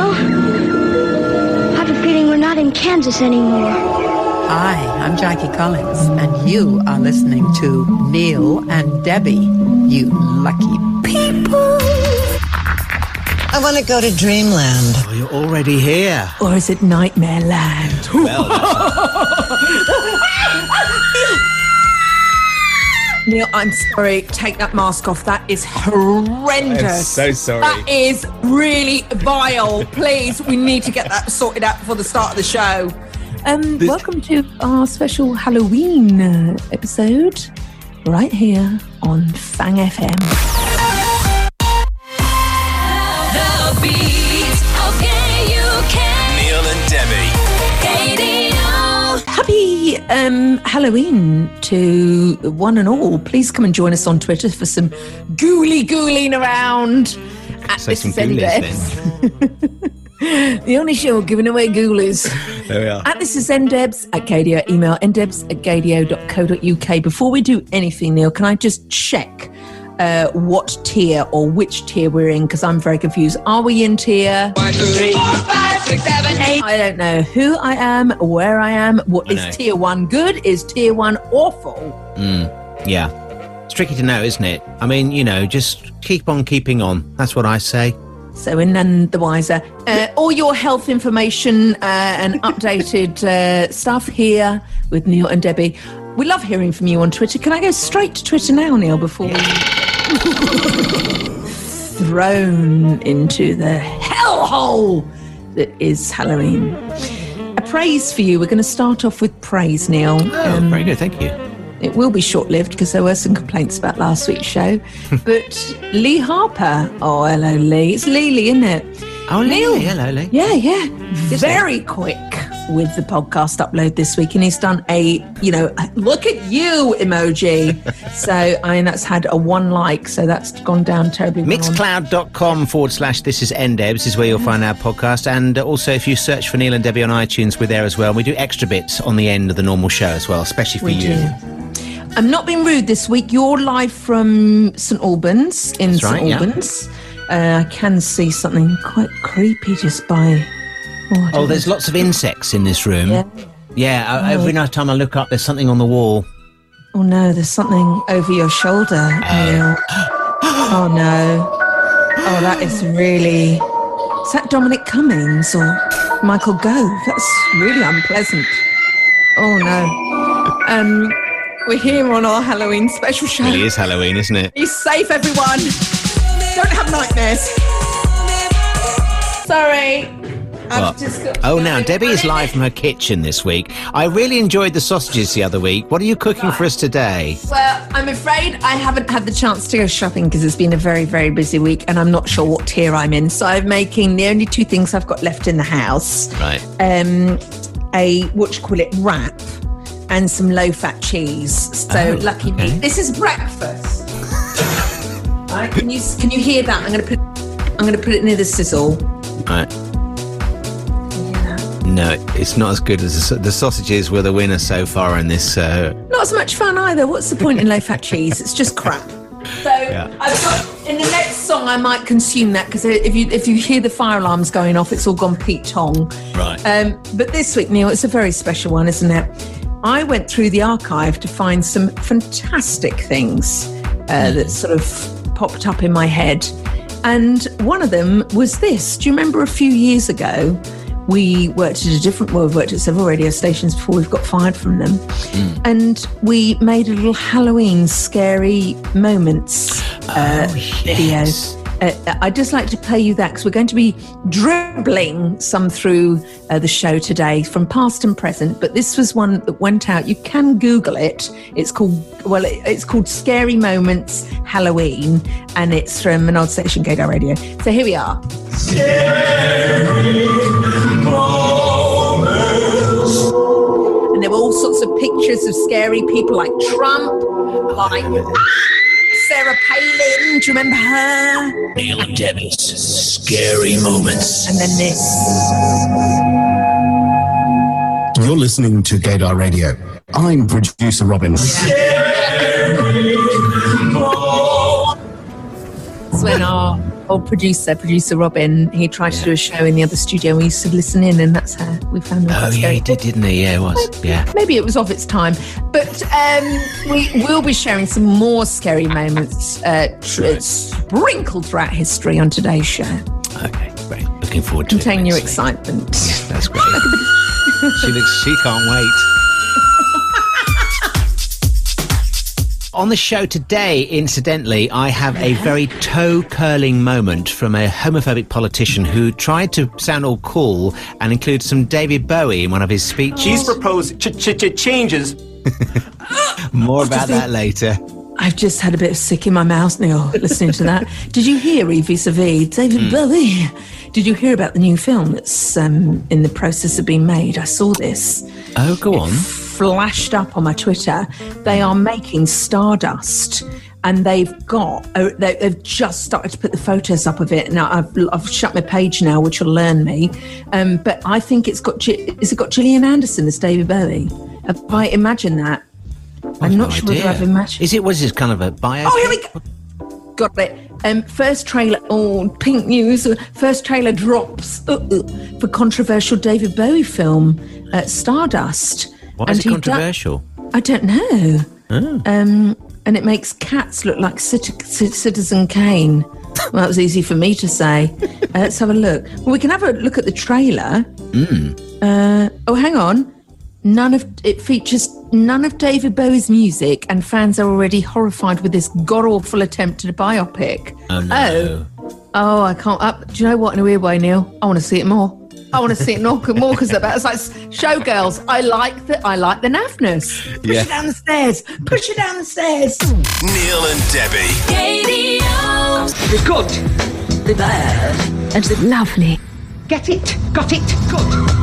Well, I have a feeling we're not in Kansas anymore. Hi, I'm Jackie Collins, and you are listening to Neil and Debbie, you lucky people. I want to go to Dreamland. Oh, you're already here. Or is it Nightmare Land? Well, Neil, I'm sorry. Take that mask off. That is horrendous. I'm so sorry. That is really vile. Please, we need to get that sorted out before the start of the show. Um, welcome to our special Halloween uh, episode, right here on Fang FM. Um, Halloween to one and all. Please come and join us on Twitter for some ghouly ghouling around. At Say This some Is ghoulies Debs. the only show giving away ghoulies. There we are. At this is ndebs at gaydio. Email ndebs at gaydio.co.uk. Before we do anything, Neil, can I just check uh, what tier or which tier we're in? Because I'm very confused. Are we in tier? I don't know who I am, where I am. What I is know. tier one good? Is tier one awful? Yeah. It's tricky to know, isn't it? I mean, you know, just keep on keeping on. That's what I say. So, in none the wiser. Uh, all your health information uh, and updated uh, stuff here with Neil and Debbie. We love hearing from you on Twitter. Can I go straight to Twitter now, Neil, before we thrown into the hellhole that is Halloween? A praise for you. We're going to start off with praise, Neil. Oh, Um, very good. Thank you. it will be short lived because there were some complaints about last week's show. but Lee Harper, oh, hello, Lee. It's Lee, isn't it? Oh, Neil. Lee. Hello, Lee. Yeah, yeah. Very quick with the podcast upload this week. And he's done a, you know, look at you emoji. so, I mean, that's had a one like. So that's gone down terribly. Mixcloud.com forward slash this is NDebs is where you'll find our podcast. And also, if you search for Neil and Debbie on iTunes, we're there as well. We do extra bits on the end of the normal show as well, especially for We you. do. I'm not being rude this week. You're live from St Albans in St right, yeah. Albans. Uh, I can see something quite creepy just by. Oh, Oh, there's know. lots of insects in this room. Yeah. Yeah, uh, every night time I look up, there's something on the wall. Oh no, there's something over your shoulder, Neil. Oh no. Oh, that is really. Is that Dominic Cummings or Michael Gove? That's really unpleasant. Oh no. Um, we're here on our Halloween special show. It is Halloween, isn't it? Be safe, everyone. Don't have nightmares. Sorry. I've What? got- Oh, now Debbie is live from her kitchen this week. I really enjoyed the sausages the other week. What are you cooking for us today? Well, I'm afraid I haven't had the chance to go shopping because it's been a very, very busy week and I'm not sure what tier I'm in. So I'm making the only two things I've got left in the house Right. um, a, what you call it, wrap and some low fat cheese. So Oh, lucky okay. me. This is breakfast. right, can you, can you hear that? I'm going to put I'm going to put it near the sizzle. Right. No, it's not as good as the, the sausages were the winner so far in this. Uh, Not as much fun either. What's the point in low fat cheese? It's just crap. So I've got in the next song I might consume that because if you if you hear the fire alarms going off, it's all gone Pete Tong. right. Um, but this week, Neil, it's a very special one, isn't it? I went through the archive to find some fantastic things uh, that sort of popped up in my head. And one of them was this. Do you remember a few years ago? We worked at a different, well, we've worked at several radio stations before we've got fired from them. And we made a little Halloween scary moments uh, video. Uh, I'd just like to play you that because we're going to be dribbling some through uh, the show today from past and present. But this was one that went out. You can Google it. It's called well, it, it's called Scary Moments Halloween, and it's from an odd section Gaydar Radio. So here we are. And there were all sorts of pictures of scary people like Trump, like Sarah Palin. Do you remember her? Neil and Debbie's scary moments. And then this. You're listening to Gaydar Radio. I'm producer Robin. It's when our old producer, producer Robin, he tried to do a show in the other studio. We used to listen in, and that's how we found out. Oh, yeah, he did, didn't he? Yeah, it was. Yeah. Maybe it was of its time, but um, we will be sharing some more scary moments uh, tr- sprinkled throughout history on today's show. Okay, great. Looking forward to Contain it. your excitement. excitement. That's great. she looks. She can't wait. On the show today, incidentally, I have a very toe curling moment from a homophobic politician who tried to sound all cool and include some David Bowie in one of his speeches. She's proposed ch- ch- ch- changes. More about that later. I've just had a bit of sick in my mouth, Neil, listening to that. Did you hear Evie Savie, David Hmm. Bowie? Did you hear about the new film that's um, in the process of being made? I saw this. Oh, go on. Flashed up on my Twitter. They are making Stardust. And they've got, oh, they, they've just started to put the photos up of it. Now I've, I've shut my page now, which will learn me. Um, but I think it's got, is it got Gillian Anderson as David Bowie? Have I imagined that? I'm not No sure whether. I've imagined. Is it? Was this kind of a bio? Oh, here we go. Got it. Um, first trailer. Oh, pink news. First trailer drops uh, uh, for controversial David Bowie film, uh, Stardust. Why And is it controversial? I don't know. Oh. Um, and it makes cats look like Cit- Cit- Citizen Kane. Well, that was easy for me to say. Uh, let's have a look. Well, we can have a look at the trailer. Uh, oh, hang on. None of it features none of David Bowie's music, and fans are already horrified with this god awful attempt at a biopic. Oh no. Oh, I can't. Up. Do you know what? In a weird way, Neil, I want to see it more. I want to see it more more because that's like showgirls. I like the I like the naffness. Push Yeah. it down the stairs. Push it down the stairs. Neil and Debbie. Radio. The good, the bad, and the lovely. Get it? Got it? Good.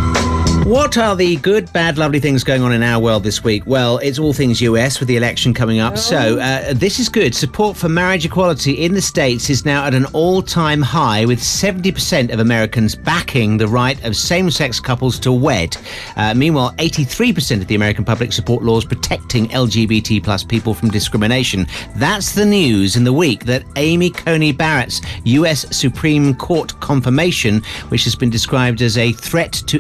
What are the good, bad, lovely things going on in our world this week? Well, it's all things US with the election coming up. So, uh, this is good. Support for marriage equality in the States is now at an all time high, with 70% of Americans backing the right of same sex couples to wed. Uh, meanwhile, 83% of the American public support laws protecting LGBT plus people from discrimination. That's the news in the week that Amy Coney Barrett's US Supreme Court confirmation, which has been described as a threat to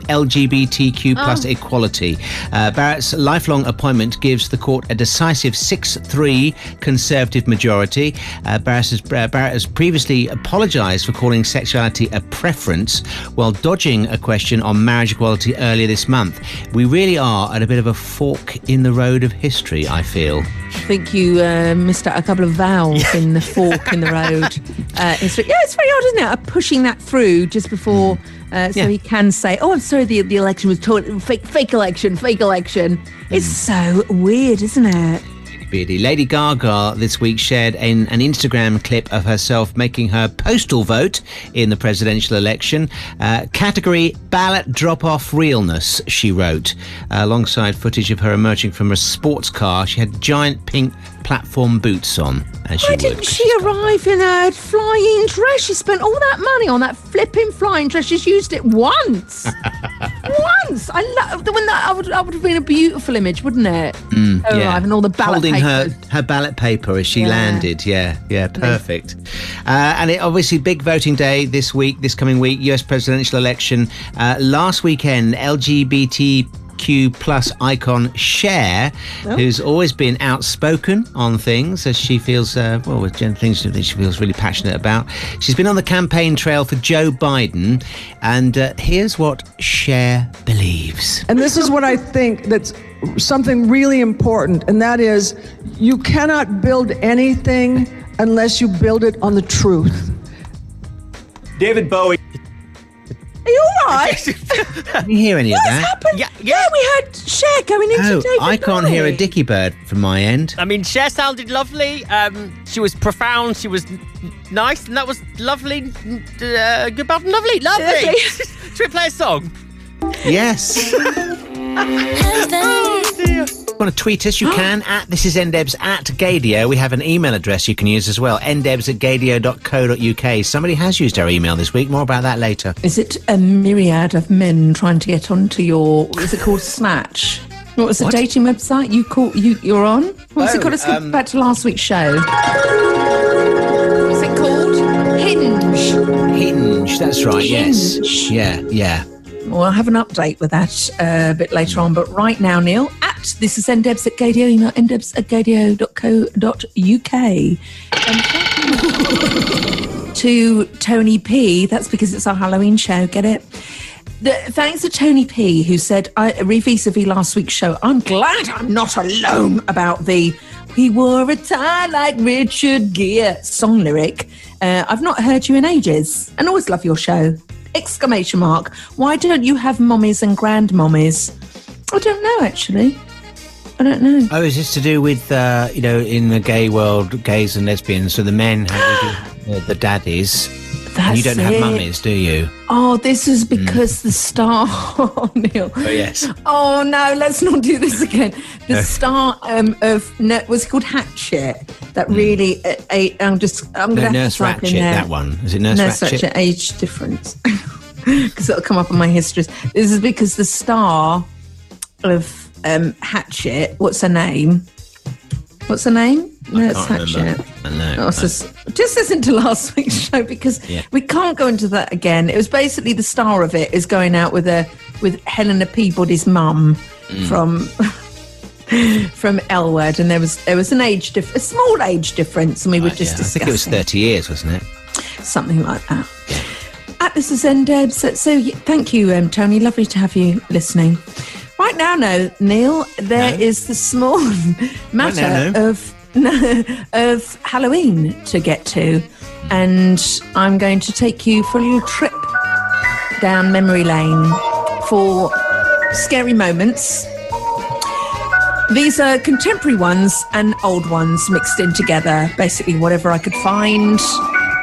LGBTQ plus equality. Uh, Barrett's lifelong appointment gives the court a decisive 6-3 conservative majority. Uh, Barrett, has, uh, Barrett has previously apologised for calling sexuality a preference while dodging a question on marriage equality earlier this month. We really are at a bit of a fork in the road of history, I feel. I think you uh, missed out a couple of vowels in the fork in the road. Uh, it's, yeah, it's very odd, isn't it? Uh, pushing that through just before, uh, so Yeah. he can say, "Oh, I'm sorry, the the election was fake, fake election, fake election." It's so weird, isn't it? Beardy. Lady Gaga this week shared an, an Instagram clip of herself making her postal vote in the presidential election. Uh, category ballot drop off realness, she wrote, uh, alongside footage of her emerging from a sports car. She had giant pink platform boots on, as she Why would. didn't she arrive in a flying dress? She spent all that money on that flipping flying dress. She's used it once. once. I love the when that. I would. That would have been a beautiful image, wouldn't it? Her Mm, Yeah. arriving, all the ballot holding papers. her her ballot paper as she Yeah. landed. Yeah, yeah, perfect. Uh, and it, obviously, big voting day this week, this coming week, U.S. presidential election. Uh, last weekend, LGBTQ plus icon Cher, who's always been outspoken on things as she feels, uh, well, with things that she feels really passionate about. She's been on the campaign trail for Joe Biden, and uh, here's what Cher believes. And this is what I think that's something really important, and that is you cannot build anything unless you build it on the truth. David Bowie. Are you all right? Can you hear any of that? What's happened? Yeah, yeah, we heard Cher going into Oh, David I can't hear a dicky bird from my end. I mean, Cher sounded lovely. Um, she was profound. She was n- nice, and that was lovely. n- Uh, good, bad, and lovely, lovely. Lovely. Should we play a song? Yes. Want to tweet us? You can at this is ndebs at gaydio. We have an email address you can use as well. ndebs at gaydio.co.uk. Somebody has used our email this week. More about that later. Is it a myriad of men trying to get onto your? Is it called Snatch? What was the What? dating website you call you? You're on. What's it Oh, called? Let's go um, back to last week's show. What's it called? Hinge. Hinge. That's right. Yes. Yeah. Yeah. Well, I'll have an update with that uh, a bit later on. But right now, Neil, at this is ndebs at gaydio, email ndebs at gaydio.co.uk. And to Tony P. That's because it's our Halloween show. Get it? The, thanks to Tony P, who said, I, vis-a-vis last week's show, I'm glad I'm not alone about the he wore a tie like Richard Gere song lyric. Uh, I've not heard you in ages and always love your show. Exclamation mark. Why don't you have mummies and grandmommies? I don't know, actually. I don't know. Oh, is this to do with uh, you know in the gay world, gays and lesbians? So the men have uh, the daddies, and you don't have it. mummies, do you? Oh, this is because the star, oh, Neil. Oh yes. Oh no, let's not do this again. The No. star um, of no, was it called Hatchet. That really, uh, uh, I'm just, I'm Hmm. No, to Nurse Ratched, that one. Is it Nurse, Nurse Ratched? Ratchet age difference because it'll come up on my histories. This is because the star of um, Hatchet. What's her name? What's her name? Nurse Can't Hatchet. remember. I know. Oh, it's just, just listen to last week's show because Yeah. we can't go into that again. It was basically the star of it is going out with a with Helena Peabody's mum Mm. from from L Word, and there was there was an age diff- a small age difference, and we were just yeah. I think it was thirty years, wasn't it? something like that. At this is Endeb. So, so thank you, um, Tony. Lovely to have you listening. Right now, no, Neil, there is the small matter now, no. of of Halloween to get to, and I'm going to take you for a little trip down memory lane for scary moments. These are contemporary ones and old ones mixed in together. Basically, whatever I could find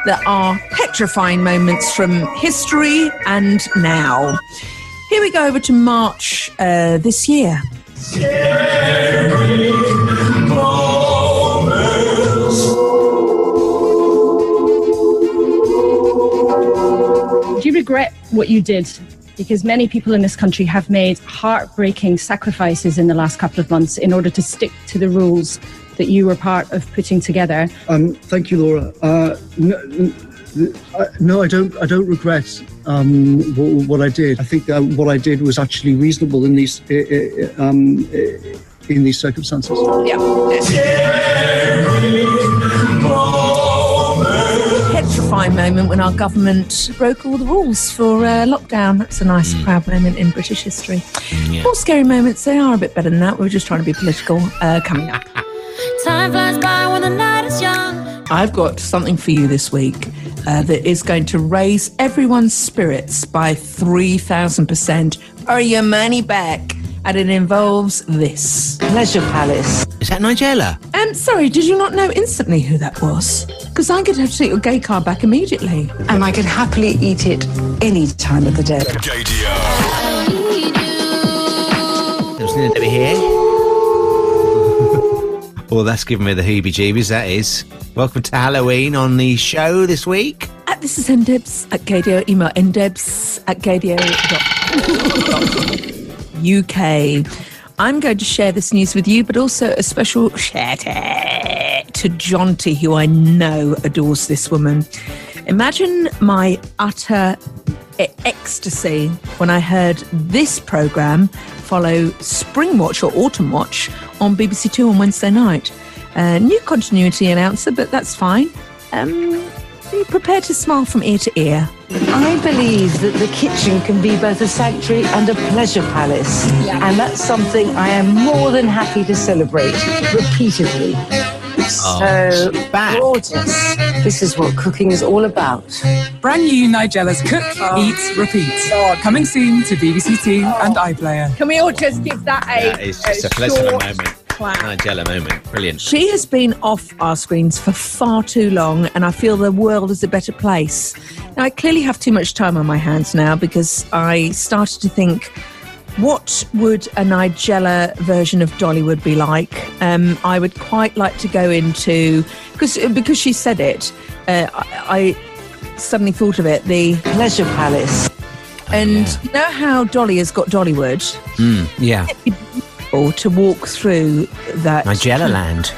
that are petrifying moments from history and now. Here we go over to March uh, this year. Do you regret what you did? Because many people in this country have made heartbreaking sacrifices in the last couple of months in order to stick to the rules that you were part of putting together. Um, thank you, Laura. Uh, no, uh, no, I don't. I don't regret um, what, what I did. I think uh, what I did was actually reasonable in these uh, uh, um, uh, in these circumstances. Yeah. Petrifying moment when our government broke all the rules for uh, lockdown. That's a nice, proud moment in British history. More scary moments, they are a bit better than that. We were just trying to be political uh, coming up. Time flies by when the night is young. I've got something for you this week uh, that is going to raise everyone's spirits by 3,000% or your money back. And it involves this Pleasure Palace. Is that Nigella? Um, sorry, did you not know instantly who that was? Because I could have to take your gay card back immediately. And I could happily eat it any time of the day. There's Nina Debbie here. Well, that's giving me the heebie-jeebies. That is. Welcome to Halloween on the show this week. At this is ndebs at gaydio. Email ndebs at gaydio.uk. I'm going to share this news with you, but also a special shout out to Jonty, who I know adores this woman. Imagine my utter ecstasy when I heard this programme follow Springwatch or Autumnwatch on BBC Two on Wednesday night. Uh, new continuity announcer, but that's fine. Um, be prepared to smile from ear to ear. I believe that the kitchen can be both a sanctuary and a pleasure palace. And that's something I am more than happy to celebrate repeatedly. Oh. so, gorgeous. This is what cooking is all about. Brand new Nigella's Cook, oh. Eat, Repeat. Coming soon to BBC Two and iPlayer. Can we all just give that a, That is just a, pleasant moment. Nigella moment. Brilliant. She has been off our screens for far too long, and I feel the world is a better place. Now, I clearly have too much time on my hands now because I started to think, what would a Nigella version of Dollywood be like? Um, I would quite like to go into because because she said it. Uh, I, I suddenly thought of it. The pleasure palace, and you know how Dolly has got Dollywood Mm, yeah. or to walk through that Nigella land.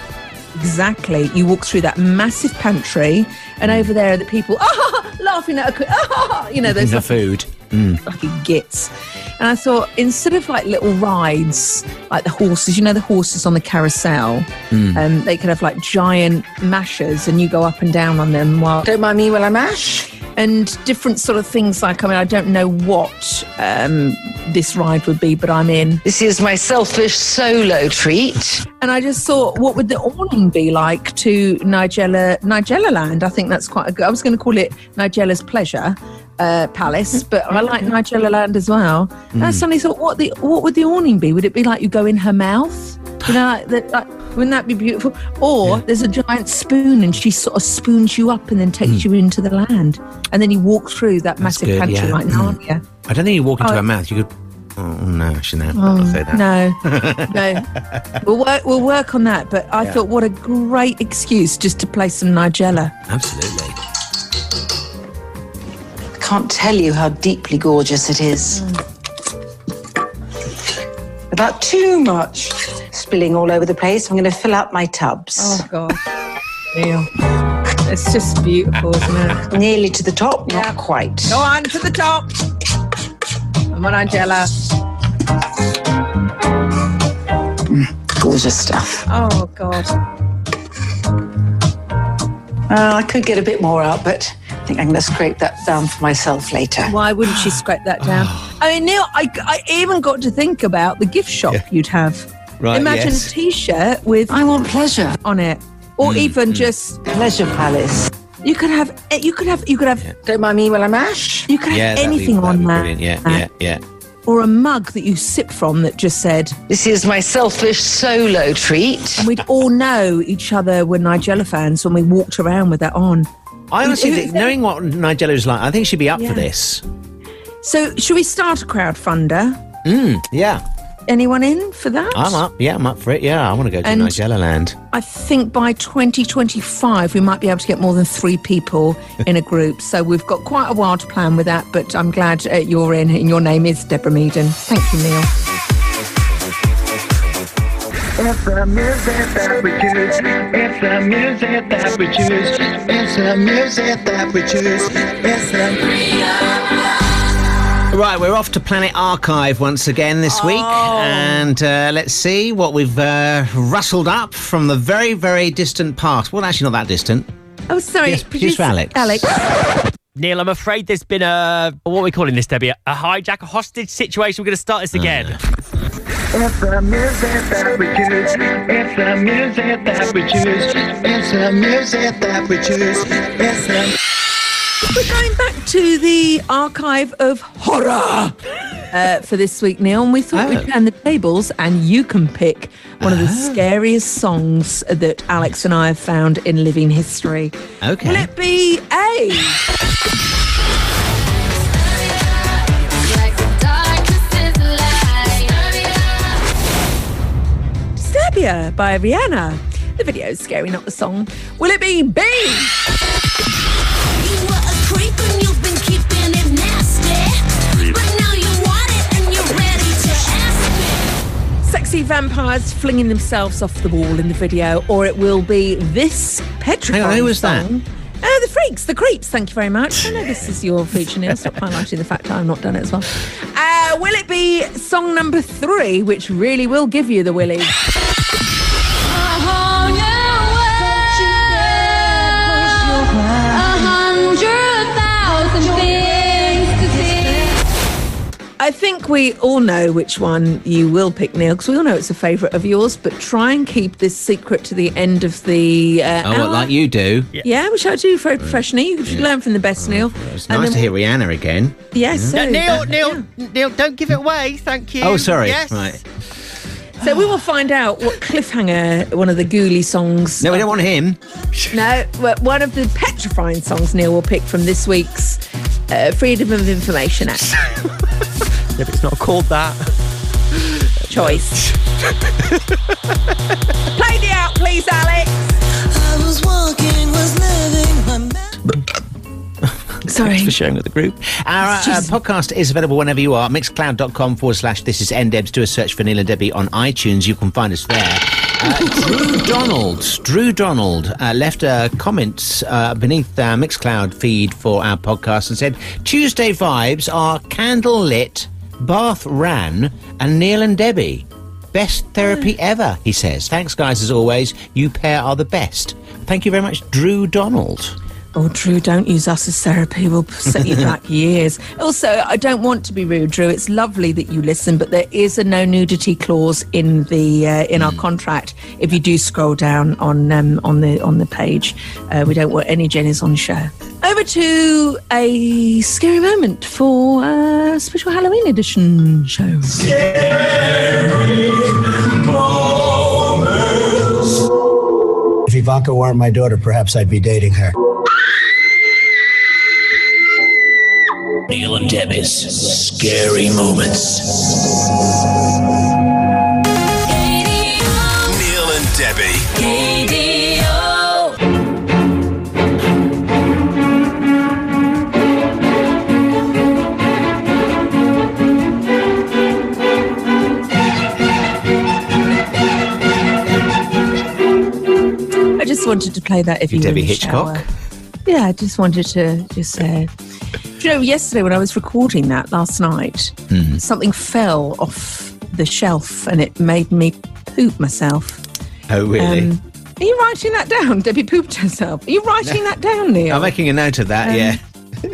Exactly. You walk through that massive pantry, and over there are the people ah, laughing at a, ah, you know, those the like, food. Mm. fucking gits. And I thought instead of like little rides, like the horses, you know, the horses on the carousel, Mm. um, they could have like giant mashers, and you go up and down on them while Don't mind me while I mash. and different sort of things like I mean I don't know what um, this ride would be, but I'm in. This is my selfish solo treat. And I just thought, what would the awning be like to Nigella Nigella Land? I think that's quite a good. I was going to call it Nigella's Pleasure uh, Palace, but I like Nigella Land as well. And I Mm. suddenly thought, what the what would the awning be? Would it be like you go in her mouth? You know, like, that, like wouldn't that be beautiful? Or there's a giant spoon and she sort of spoons you up and then takes you into the land, and then you walk through that That's massive good, pantry yeah. like Mm. I don't think you walk into Oh. her mouth. You could. Mm, oh no, I shouldn't have. Oh, say that. no, no. We'll work. We'll work on that. But I Yeah. thought, what a great excuse just to play some Nigella. Absolutely. I can't tell you how deeply gorgeous it is. About too much spilling all over the place. I'm going to fill out my tubs. Oh God, Neil, it's just beautiful, isn't it? Nearly to the top, not quite. Go on to the top. Come on, Angela. Gorgeous stuff. Oh God. Uh, I could get a bit more out, but I think I'm going to scrape that down for myself later. Why wouldn't she scrape that down? I mean, Neil, I, I even got to think about the gift shop you'd have. Right, Imagine yes. a T-shirt with "I want pleasure" on it, or Mm, even just Pleasure Palace. You could have. You could have. You could have. Don't mind me while I mash. You could Yeah, have that'd be- anything that'd on be that. Brilliant. Yeah, yeah, yeah. Or a mug that you sip from that just said, This is my selfish solo treat. and we'd all know each other were Nigella fans when we walked around with that on. I honestly think, knowing what Nigella is like, I think she'd be up Yeah. for this. So, should we start a crowdfunder? Mm, yeah, Anyone in for that? I'm up. Yeah, I'm up for it. Yeah, I want to go to And- Nigella Land. I think by 2025 we might be able to get more than three people in a group. So we've got quite a while to plan with that. But I'm glad uh, you're in, and your name is Deborah Meaden. Thank you, Neil. It's the music that we choose. It's the music that we choose. It's the music that we choose. It's the. Right, we're off to Planet Archive once again this week, Oh. and uh, let's see what we've uh, rustled up from the very, very distant past. Well, actually, not that distant. Oh, sorry, Yes, producer Alex. Alex. Neil, I'm afraid there's been a what are we calling this, Debbie? A hijack, a hostage situation. We're going to start this again. It's the music that we choose. It's the music that we choose. It's the music that we choose. It's the. We're going back to the archive of horror uh, for this week, Neil. And we thought Oh. we'd turn the tables and you can pick one of the scariest songs that Alex and I have found in living history. Okay. Will it be A? Disturbia by Rihanna. The video is scary, not the song. Will it be B? Sexy vampires flinging themselves off the wall in the video, or it will be this petrifying Hang on, who was that? song. Oh, the freaks, the creeps. Thank you very much. I know this is your feature, Neil. Stop highlighting the fact I've not done it as well. Uh, will it be song number three, which really will give you the willies? I think we all know which one you will pick, Neil, because we all know it's a favourite of yours. But try and keep this secret to the end of the uh, Oh, hour. like you do? Yeah, which I do very professionally. You should learn from the best, Neil. It's And nice then- to hear Rihanna again. Yes, No, so- Neil, Neil, Neil, don't give it away. Thank you. Oh, sorry. Yes. Right. So we will find out what cliffhanger one of the Ghoulie songs. No, we don't want him. No, but one of the petrifying songs Neil will pick from this week's uh, Freedom of Information Act Yeah, but it's not called that. choice. Play the out, please, Alex. I was walking, was living my Sorry. Thanks for sharing with the group. Our uh, Jesus. podcast is available whenever you are. Mixcloud.com forward slash this is NDebs. Do a search for Neil and Debbie on iTunes. You can find us there. Uh, Drew Donald, Drew Donald uh, left a comment uh, beneath our Mixcloud feed for our podcast and said, Tuesday vibes are candlelit, Bath Ran, and Neil and Debbie. Best therapy ever, he says. Thanks, guys, as always. You pair are the best. Thank you very much, Drew Donald. Oh, Drew, don't use us as therapy. We'll set you back years. Also, I don't want to be rude, Drew. It's lovely that you listen, but there is a no nudity clause in the uh, in our contract. If you do scroll down on um, on the on the page, uh, we don't want any Jennies on show. Over to a scary moment for a special Halloween edition show. If Ivanka weren't my daughter, perhaps I'd be dating her. Neil and Debbie's scary moments. Neil and Debbie. Wanted to play that if you, You Debbie Hitchcock? Yeah, I just wanted to just say. Do you know, yesterday when I was recording that last night, Hmm. something fell off the shelf and it made me poop myself. Oh, really? Um, are you writing that down? Debbie pooped herself. Are you writing that down, Neil? I'm making a note of that, Um, yeah.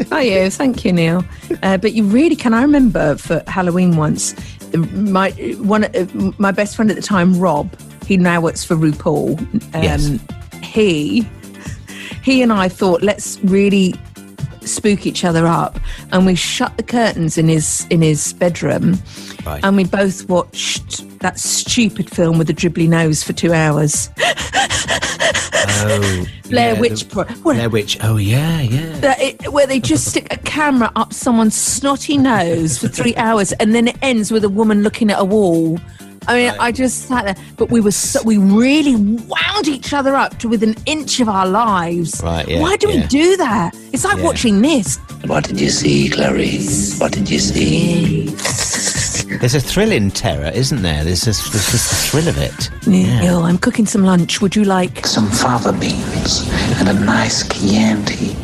oh yeah, thank you, Neil. Uh, but you really can. I remember for Halloween once, my one uh, my best friend at the time, Rob. He now works for RuPaul. Um, Yes. He he and I thought let's really spook each other up, and we shut the curtains in his in his bedroom, Right. and we both watched that stupid film with the dribbly nose for two hours. Oh, Blair yeah, Witch the- what- Blair Witch. Oh, yeah, yeah. it, where they just stick a camera up someone's snotty nose for three hours, and then it ends with a woman looking at a wall. I mean, I just sat there, but we were so, we really wound each other up to within an inch of our lives. Right, yeah, Why do we do that? It's like Yeah. watching this. What did you see, Clarice? What did you see? There's a thrill in terror, isn't there? There's just, there's just the thrill of it. Neil, oh, I'm cooking some lunch. Would you like some fava beans and a nice Chianti?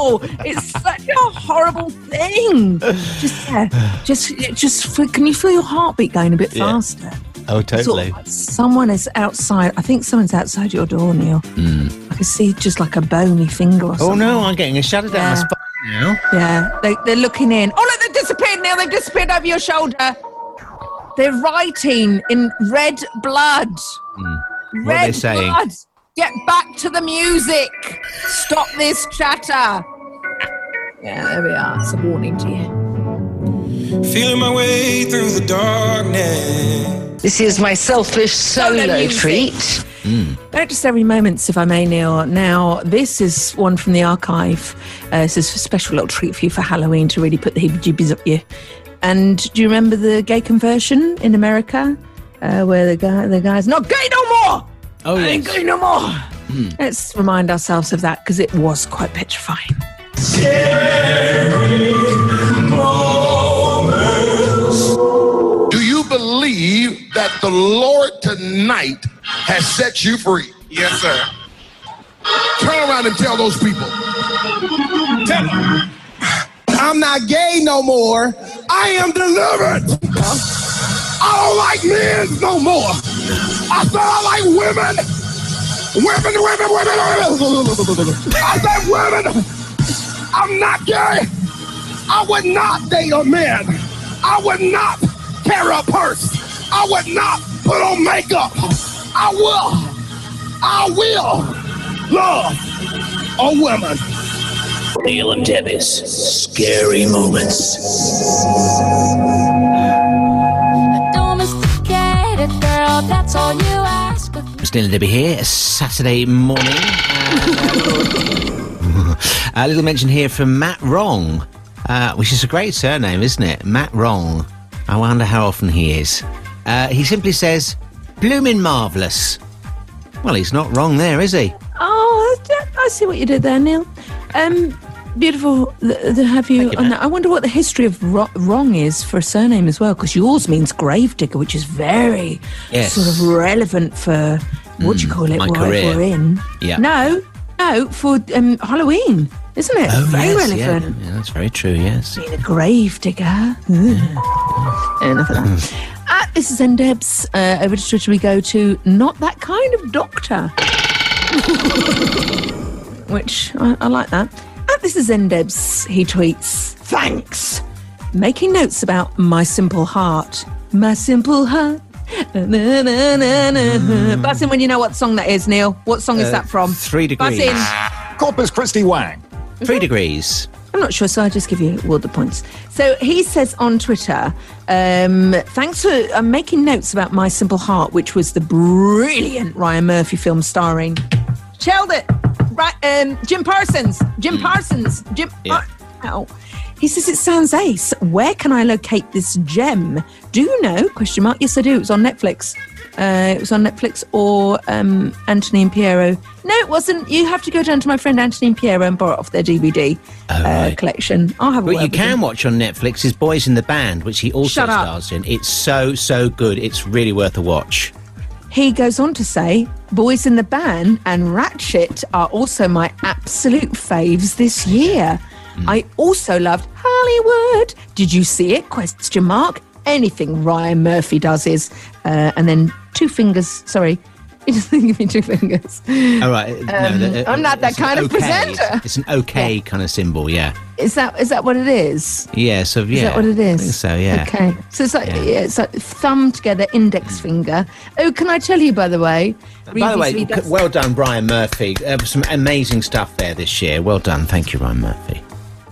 Horrible! It's such a horrible thing. Just, yeah, just, just. Can you feel your heartbeat going a bit Yeah. faster? Oh, Sort of totally. like someone is outside. I think someone's outside your door, Neil. Hmm. I can see just like a bony finger or Oh, no, I'm getting a shadow down my Yeah. spine now. Yeah, they, they're looking in. Oh, look, they've disappeared, Neil. They've disappeared over your shoulder. They're writing in red blood. Hmm. What Red are they saying? blood. Get back to the music. Stop this chatter. Yeah, there we are. It's a warning to you. Feeling my way through the darkness. This is my selfish solo music. treat. Just every moments, if I may, Neil. Now, this is one from the archive. Uh, this is a special little treat for you for Halloween to really put the heebie-jeebies up you. And do you remember the gay conversion in America, uh, where the guy, the guy's not gay no more? Oh, I ain't gay no more. Let's remind ourselves of that because it was quite petrifying. Do you believe that the Lord tonight has set you free? Yes, sir. Turn around and tell those people. Tell them. I'm not gay no more. I am delivered. I don't like men no more. I said I like women. Women, women, women, women. I said women. I'm not gay. I would not date a man. I would not carry a purse. I would not put on makeup. I will. I will love a woman. Neil and Debbie's scary moments. Domesticated that's all you ask It's Neil and Debbie here, Saturday morning. a little mention here from Matt Wrong, uh, which is a great surname, isn't it? Matt Wrong. I wonder how often he is. Uh, he simply says, bloomin' marvellous. Well, he's not wrong there, is he? Oh, I see what you did there, Neil. Um, beautiful to have you, you, on that. I wonder what the history of ro- wrong is for a surname as well, because yours means gravedigger, which is very Yes. sort of relevant for what do you Mm, call it? my career. we're in. Yeah. No, no, for um, Halloween, isn't it? Oh, very yes, yeah. relevant. yeah, that's very true. Yes. Being a gravedigger. Mm. Enough of that. At this is Ndebs. Uh, over to Twitter we go to not that kind of doctor. Which I, I like that. At this is Ndebs, he tweets, thanks. Making notes about my simple heart. My simple heart. Na, na, na, na, na. Buzz in when you know what song that is, Neil. What song is Uh, that from? Three Buzz degrees. in. Corpus Christi Wang. Three degrees. I'm not sure, so I'll just give you all the points. So he says on Twitter, um, thanks for uh, making notes about My Simple Heart, which was the brilliant Ryan Murphy film starring Sheldon, right, um, Jim Parsons, Jim Parsons, Jim. Yeah. Ow. He says it sounds ace. Where can I locate this gem? Do you know? Question mark. Yes, I do. It was on Netflix. Uh, it was on Netflix or um, Anthony and Piero. No, it wasn't. You have to go down to my friend Anthony and Piero and borrow it off their DVD uh, collection. I'll have a What you with him. can watch on Netflix is Boys in the Band, which he also stars in. It's so so good. It's really worth a watch. He goes on to say, Boys in the Band and Ratched are also my absolute faves this year. I also loved Hollywood. Did you see it? Question mark. Anything Ryan Murphy does is, uh, and then two fingers. Sorry, he doesn't give me two fingers. All right. Um, that- I'm not that kind of okay. presenter. It's an okay kind of symbol. Yeah. Is that is that what it is? Yeah. So yeah. Is that what it is? I think so. Yeah. Okay. So it's like Yeah. yeah, it's like thumb together, index finger. Oh, can I tell you by the way? By the way, Previously, c- that's- well done, Ryan Murphy. Uh, some amazing stuff there this year. Well done. Thank you, Ryan Murphy.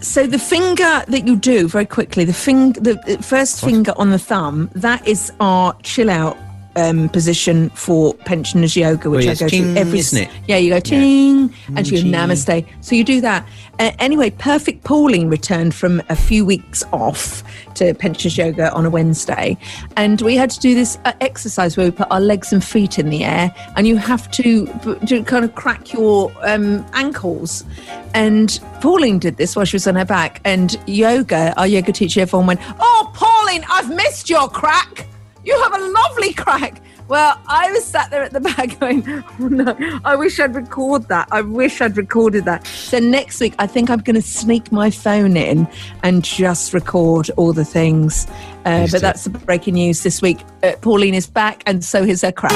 So the finger that you do very quickly, the fing, the uh, first finger on the thumb, that is our chill out um, position for pensioners yoga, which Oh, I go ting, to every. isn't it? Yeah, you go ting, and you go Ting. namaste. So you do that. Uh, anyway, Perfect Pauline returned from a few weeks off to pensioners yoga on a Wednesday, and we had to do this uh, exercise where we put our legs and feet in the air, and you have to, to kind of crack your um, ankles. And Pauline did this while she was on her back, and yoga, our yoga teacher, everyone went, "Oh, Pauline, I've missed your crack. You have a lovely crack." Well, I was sat there at the back going, oh, no, I wish I'd record that. I wish I'd recorded that. So next week, I think I'm going to sneak my phone in and just record all the things. Uh, but that's the breaking news this week. Uh, Pauline is back, and so is her crack.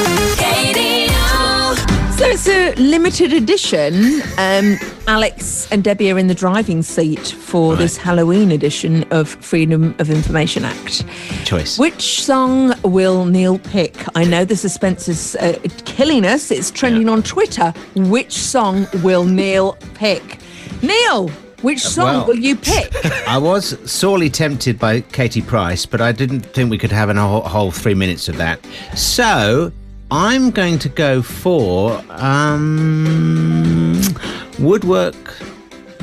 So it's a limited edition. Um, Alex and Debbie are in the driving seat for this Halloween edition of Freedom of Information Act. Choice. Which song will Neil pick? I know the suspense is uh, killing us. It's trending on Twitter. Which song will Neil pick? Neil, which song Uh, well- will you pick? I was sorely tempted by Katie Price, but I didn't think we could have a whole, whole three minutes of that. So I'm going to go for um, Woodwork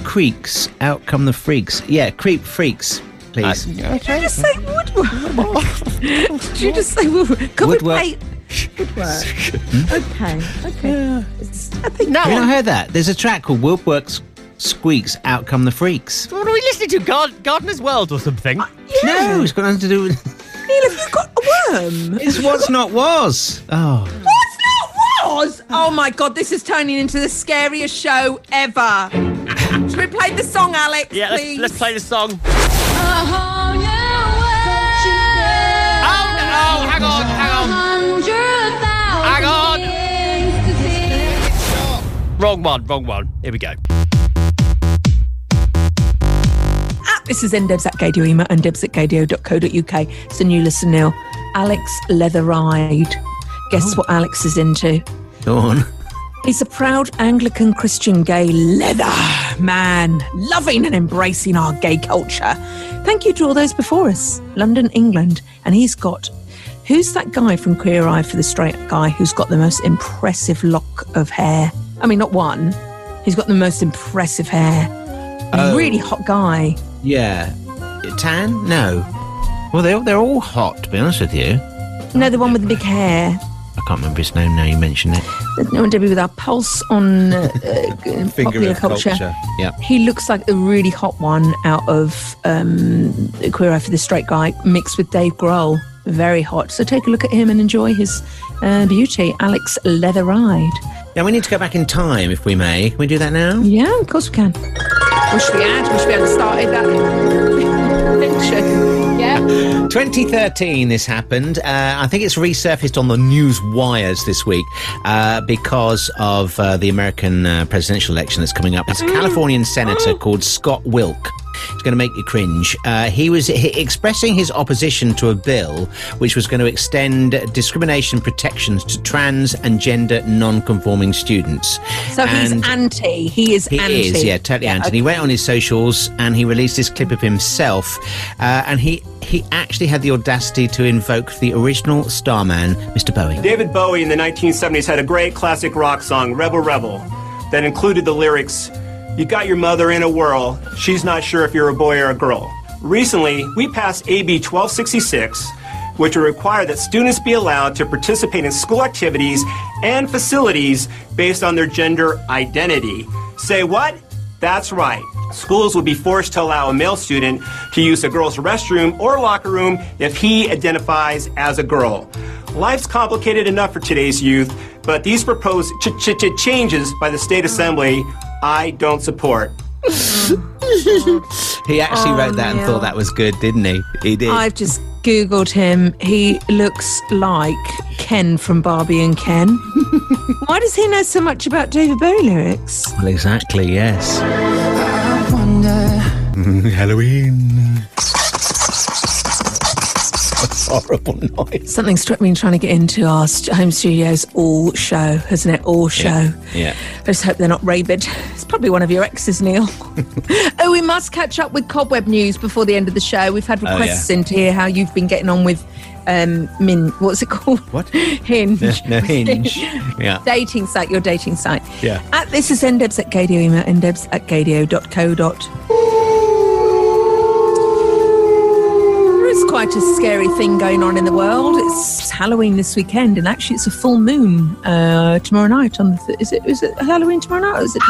Creeks. Out come the freaks. Yeah, Creep Freaks, please. Did you just say woodwork? Did you just say woodwork? Could Woodwork. we play woodwork? okay, okay. It's- I think No, Have you not heard that? There's a track called Woodworks Squeaks. Out come the freaks. what are we listening to? God, Gardener's World or something? No, it's got nothing to do with. Neil, have you got a worm? It's what's not was. Oh. What's not was? Oh my god, this is turning into the scariest show ever. Should we play the song, Alex? yeah, let's, please? let's play the song. Oh, Oh, hang on, hang on. Hang on. Wrong one, wrong one. Here we go. This is ndebs at gaydio email and debs at gaydio.co.uk. It's a new listen, Neil. Alex Leatheride. Guess oh. what Alex is into? Go on. He's a proud Anglican Christian gay leather man, loving and embracing our gay culture. Thank you to all those before us, London, England. And he's got who's that guy from Queer Eye for the Straight guy who's got the most impressive lock of hair? I mean, not one. He's got the most impressive hair. Oh. Really hot guy. Yeah. Tan? No. Well, they're, they're all hot, to be honest with you. No, the one with the big hair. I can't remember his name now you mentioned it. No and Debbie with our pulse on uh, uh, Finger popular of culture. culture. Yeah. He looks like a really hot one out of um, Queer Eye for the Straight Guy mixed with Dave Grohl. Very hot. So take a look at him and enjoy his uh, beauty. Alex Leatheride. Now we need to go back in time, if we may. Can we do that now? Yeah, of course we can. Wish we had. Wish we had started that. Yeah. 2013, this happened. Uh, I think it's resurfaced on the news wires this week uh, because of uh, the American uh, presidential election that's coming up. It's a Californian senator called Scott Wilk. It's going to make you cringe. Uh, he was he, expressing his opposition to a bill which was going to extend discrimination protections to trans and gender non-conforming students. So he's anti. He is he anti. is, yeah, totally anti. And He went on his socials and he released this clip of himself, uh, and he he actually had the audacity to invoke the original starman, Mr. Bowie. David Bowie in the 1970s had a great classic rock song, Rebel Rebel, that included the lyrics You got your mother in a whirl, she's not sure if you're a boy or a girl. Recently, we passed AB 1266, which would require that students be allowed to participate in school activities and facilities based on their gender identity. Say what? That's right. Schools will be forced to allow a male student to use a girl's restroom or locker room if he identifies as a girl. Life's complicated enough for today's youth, but these proposed ch- ch- ch- changes by the state assembly I don't support. He actually Oh, wrote that and Neil. thought that was good, didn't he? He did. I've just googled him. He looks like Ken from Barbie and Ken. Why does he know so much about David Bowie lyrics? Well, exactly, yes. I wonder. Halloween. horrible noise. Something struck me in trying to get into our st- home studios all show, hasn't it? All show. Yeah. I just hope they're not rabid. It's probably one of your exes, Neil. oh, we must catch up with Cobweb News before the end of the show. We've had Oh, requests yeah. in to hear how you've been getting on with um, Min. What's it called? What? Hinge. No, no, Hinge. Yeah. dating site, your dating site. Yeah. At this is ndebs at gaydio, email ndebs at gaydio.co. There is quite a scary thing going on in the world. It's Halloween this weekend, and actually, it's a full moon uh, tomorrow night. On the th- is it is it Halloween tomorrow night? Or is it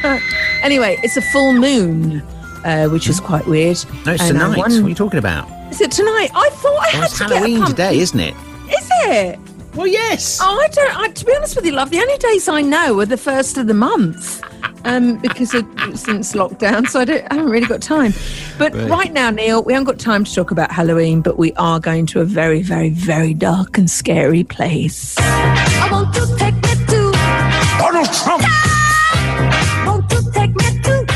today? anyway, it's a full moon, uh, which is quite weird. No, it's And tonight. won- What are you talking about? Is it tonight? I thought I Oh, had it's to Halloween get a today, isn't it? Is it? Well, yes. Oh, I don't. I, to be honest with you, love, the only days I know are the first of the month, um, because of since lockdown. So I don't. I haven't really got time. But Right. right now, Neil, we haven't got time to talk about Halloween, but we are going to a very, very, very dark and scary place. I want to take me to Donald Trump. want to take me to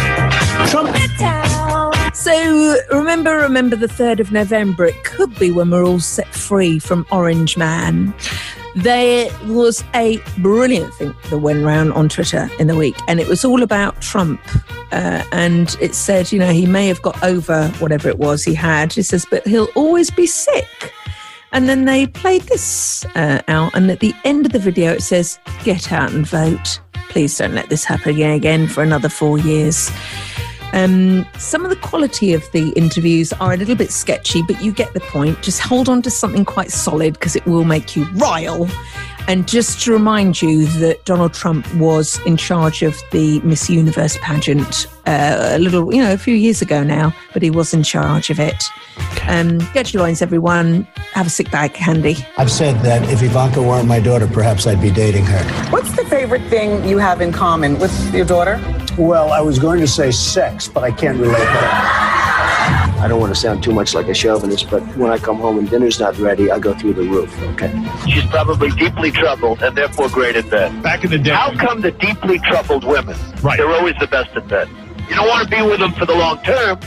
Town. So remember, remember the third of November. It could be when we're all set free from Orange Man. There was a brilliant thing that went around on Twitter in the week, and it was all about Trump. Uh, and it said, you know, he may have got over whatever it was he had. It says, but he'll always be sick. And then they played this uh, out, and at the end of the video, it says, "Get out and vote. Please don't let this happen again for another four years." Um, some of the quality of the interviews are a little bit sketchy, but you get the point. Just hold on to something quite solid because it will make you rile. And just to remind you that Donald Trump was in charge of the Miss Universe pageant uh, a little, you know, a few years ago now, but he was in charge of it. Um, get your lines, everyone. Have a sick bag handy. I've said that if Ivanka weren't my daughter, perhaps I'd be dating her. What's the favorite thing you have in common with your daughter? Well, I was going to say sex, but I can't relate that. I don't want to sound too much like a chauvinist, but when I come home and dinner's not ready, I go through the roof, okay? She's probably deeply troubled and therefore great at bed. Back in the day. How come the deeply troubled women, right. they're always the best at bed? You don't want to be with them for the long term,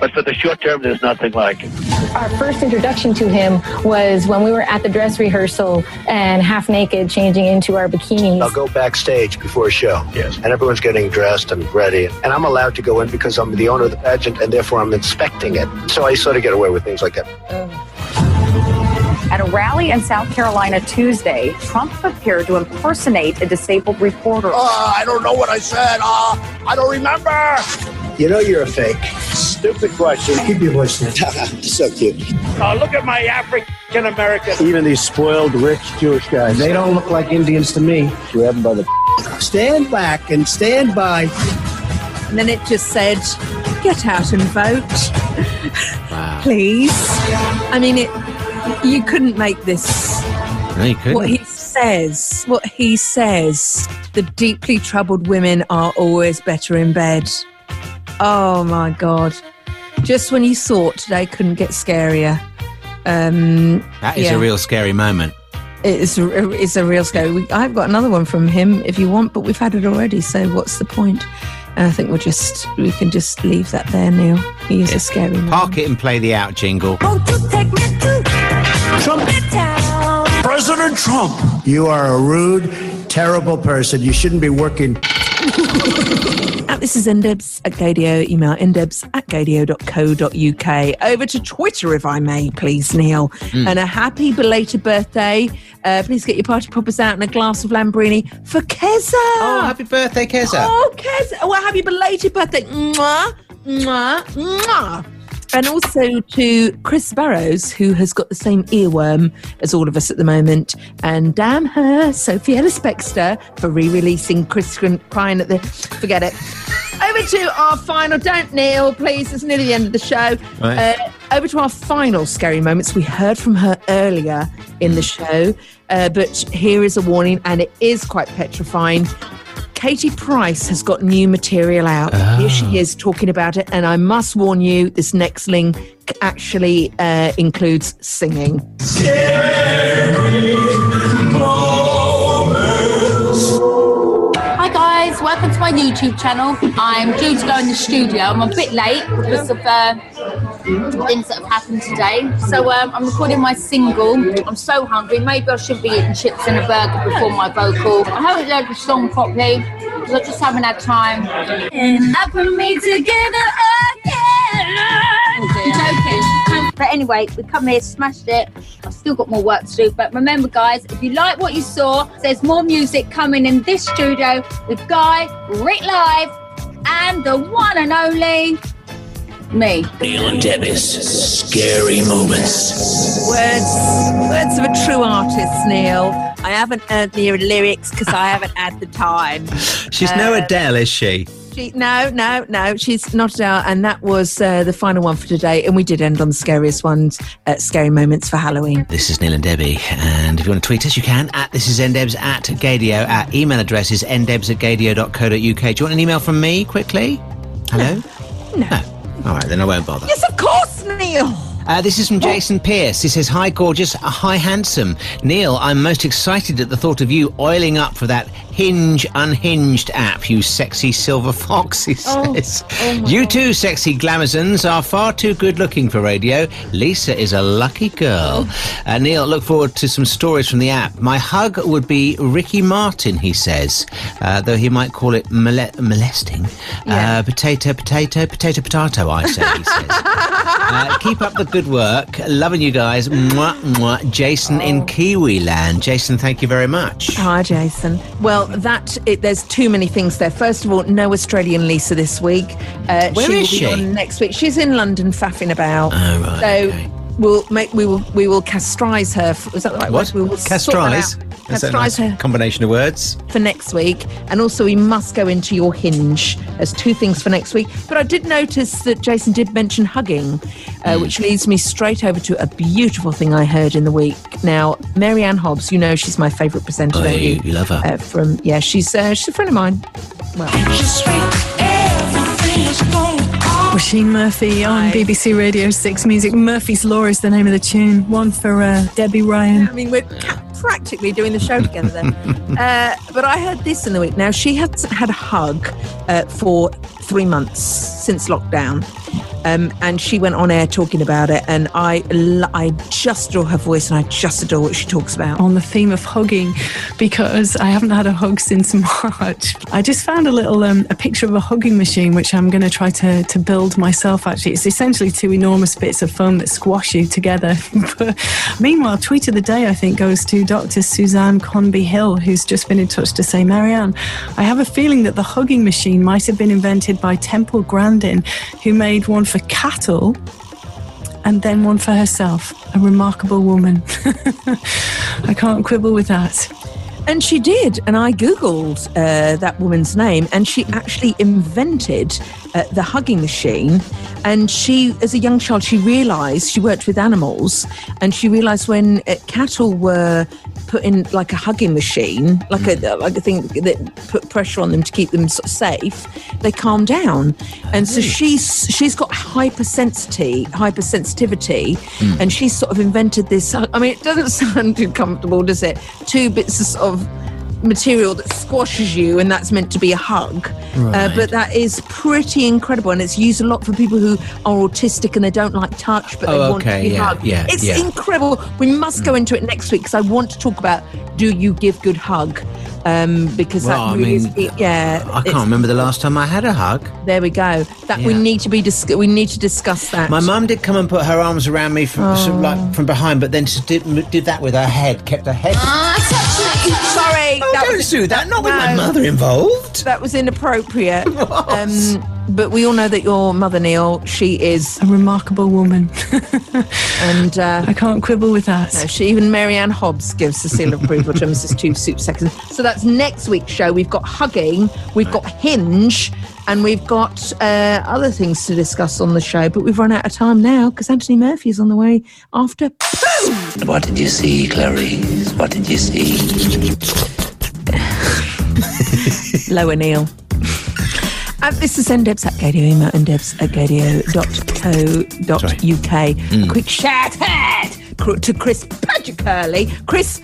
but for the short term, there's nothing like it. Our first introduction to him was when we were at the dress rehearsal and half naked changing into our bikinis. I'll go backstage before a show. Yes. And everyone's getting dressed and ready. And I'm allowed to go in because I'm the owner of the pageant and therefore I'm inspecting it. So I sort of get away with things like that. Oh. At a rally in South Carolina Tuesday, Trump appeared to impersonate a disabled reporter. Uh, I don't know what I said. Uh, I don't remember. You know you're a fake. Stupid question. Keep your voice down. so cute. Oh, look at my African African American. Even these spoiled, rich Jewish guys. They don't look like Indians to me. Grab them by the. Stand back and stand by. And then it just said, get out and vote. Wow. Please. I mean, it. You couldn't make this. No, you couldn't. What he says, what he says, the deeply troubled women are always better in bed. Oh my God. Just when you thought today couldn't get scarier. Um, That is yeah. a real scary moment. It's a, it's a real scary. We, I've got another one from him if you want, but we've had it already. So what's the point? And I think we'll just we can just leave that there, Neil. He is a scary man. Park it and play the out jingle. Trump. President Trump. You are a rude, terrible person. You shouldn't be working. This is ndebs at Gaydio. Email ndebs at gaydio.co.uk. Over to Twitter, if I may, please, Neil. Mm. And a happy belated birthday. Uh, please get your party poppers out and a glass of Lambrini for Keza. Oh, happy birthday, Keza. Oh, Keza. Well, happy belated birthday. Mwah, mwah, mwah. And also to Chris Barrows, who has got the same earworm as all of us at the moment. And damn her, Sophie Ellis Bextor, for re releasing Chris crying at the. Forget it. Over to our final. Don't kneel, please. It's nearly the end of the show. Right. Uh, over to our final scary moments. We heard from her earlier in the show, uh, but here is a warning, and it is quite petrifying. Katie Price has got new material out. Here she is talking about it, and I must warn you, this next link actually uh, includes singing. My YouTube channel. I'm due to go in the studio. I'm a bit late because of uh, things that have happened today. So um, I'm recording my single. I'm so hungry. Maybe I should be eating chips and a burger before my vocal. I haven't learned the song properly because I just haven't had time. And I put me together But anyway, we come here, smashed it. I've still got more work to do. But remember, guys, if you like what you saw, there's more music coming in this studio with Guy, Rick Live, and the one and only me. Neil and Debbie's scary moments. Words, words of a true artist, Neil. I haven't heard the lyrics because I haven't had the time. She's no Uh, Adele, is she? She, no, no, no, she's not out. And that was uh, the final one for today. And we did end on the scariest ones, uh, scary moments for Halloween. This is Neil and Debbie. And if you want to tweet us, you can at this is ndebs at gaydio. Our email address is ndebs at gaydio.co.uk. Do you want an email from me quickly? Hello? No. All right, then I won't bother. Yes, of course, Neil. Uh, this is from Jason Pierce. He says, Hi, gorgeous. Hi, handsome. Neil, I'm most excited at the thought of you oiling up for that Hinge Unhinged app, you sexy silver fox, he Oh. says. Oh, my you too, sexy glamazons, are far too good looking for radio. Lisa is a lucky girl. Uh, Neil, look forward to some stories from the app. My hug would be Ricky Martin, he says, uh, though he might call it mole- molesting. Uh, potato, potato, potato, potato, I say, he says. Uh, keep up the good work. Loving you guys. Mwah, mwah. Jason in Kiwi land. Jason, thank you very much. Hi, Jason. Well, that it, there's too many things there. First of all, no Australian Lisa this week. Uh, Where she is she? be on next week. She's in London, faffing about. Oh, right, So we'll make we will we will castrize her. f- Is that the right What? word? We will sort that Castrize? that nice her combination of words? for next week. And also, we must go into your hinge. There's two things for next week. But I did notice that Jason did mention hugging, uh, Hmm. which leads me straight over to a beautiful thing I heard in the week. Now, Mary Anne Hobbs, you know she's my favourite presenter, Oh, don't you, you? you love her. Uh, from yeah, she's uh, she's a friend of mine. Well, Róisín Murphy on BBC Radio 6 Music. Murphy's Law is the name of the tune. One for uh, Debbie Ryan. I mean, we're ca- practically doing the show together then. uh, but I heard this in the week. Now, she hasn't had a hug uh, for three months since lockdown. Um, and she went on air talking about it, and I, I just adore her voice, and I just adore what she talks about. on the theme of hugging because I haven't had a hug since March. I just found a little um, a picture of a hugging machine which I'm going to try to to build myself. Actually, it's essentially two enormous bits of foam that squash you together. meanwhile, tweet of the day I think goes to Dr. Suzanne Conby Hill, who's just been in touch to say, Mary Anne, I have a feeling that the hugging machine might have been invented by Temple Grandin, who made one for cattle. and then one for herself. A remarkable woman. I can't quibble with that. And she did. And I Googled uh, that woman's name, and she actually invented uh, the hugging machine. And she, as a young child, she realized she worked with animals, and she realized when uh, cattle were put in like a hugging machine, like a like a thing that put pressure on them to keep them sort of safe, they calm down. And so she's she's got hypersensitivity, hypersensitivity, and she's sort of invented this. I mean, it doesn't sound too comfortable, does it? Two bits of sort of material that squashes you, and that's meant to be a hug. Uh, but that is pretty incredible, and it's used a lot for people who are autistic and they don't like touch, but they Oh, want okay, to be yeah, hugged. yeah, it's yeah. incredible. We must go into it next week because I want to talk about do you give good hug? Um, because Well, I that really mean, is, yeah. I can't remember the last time I had a hug. There we go. That we need to be dis- we need to discuss that. My mum did come and put her arms around me from sort of Oh. like from behind, but then she did, did that with her head, kept her head. Sorry, Oh, don't do that. Not with my mother involved. That was inappropriate. um, but we all know that your mother, Neil, she is A remarkable woman. and uh, I can't quibble with that. no, she even Mary Anne Hobbs gives the seal of approval to Mrs. Two Soup Seconds. So that's next week's show. We've got hugging, we've got hinge, and we've got uh, other things to discuss on the show. But we've run out of time now because Anthony Murphy is on the way after. What did you see, Clarice? What did you see? Lower Neil. Uh, this is ndebs at Gaydio, email ndebs at gaydio.co.uk. Quick shout out to Chris Padgicurley. Chris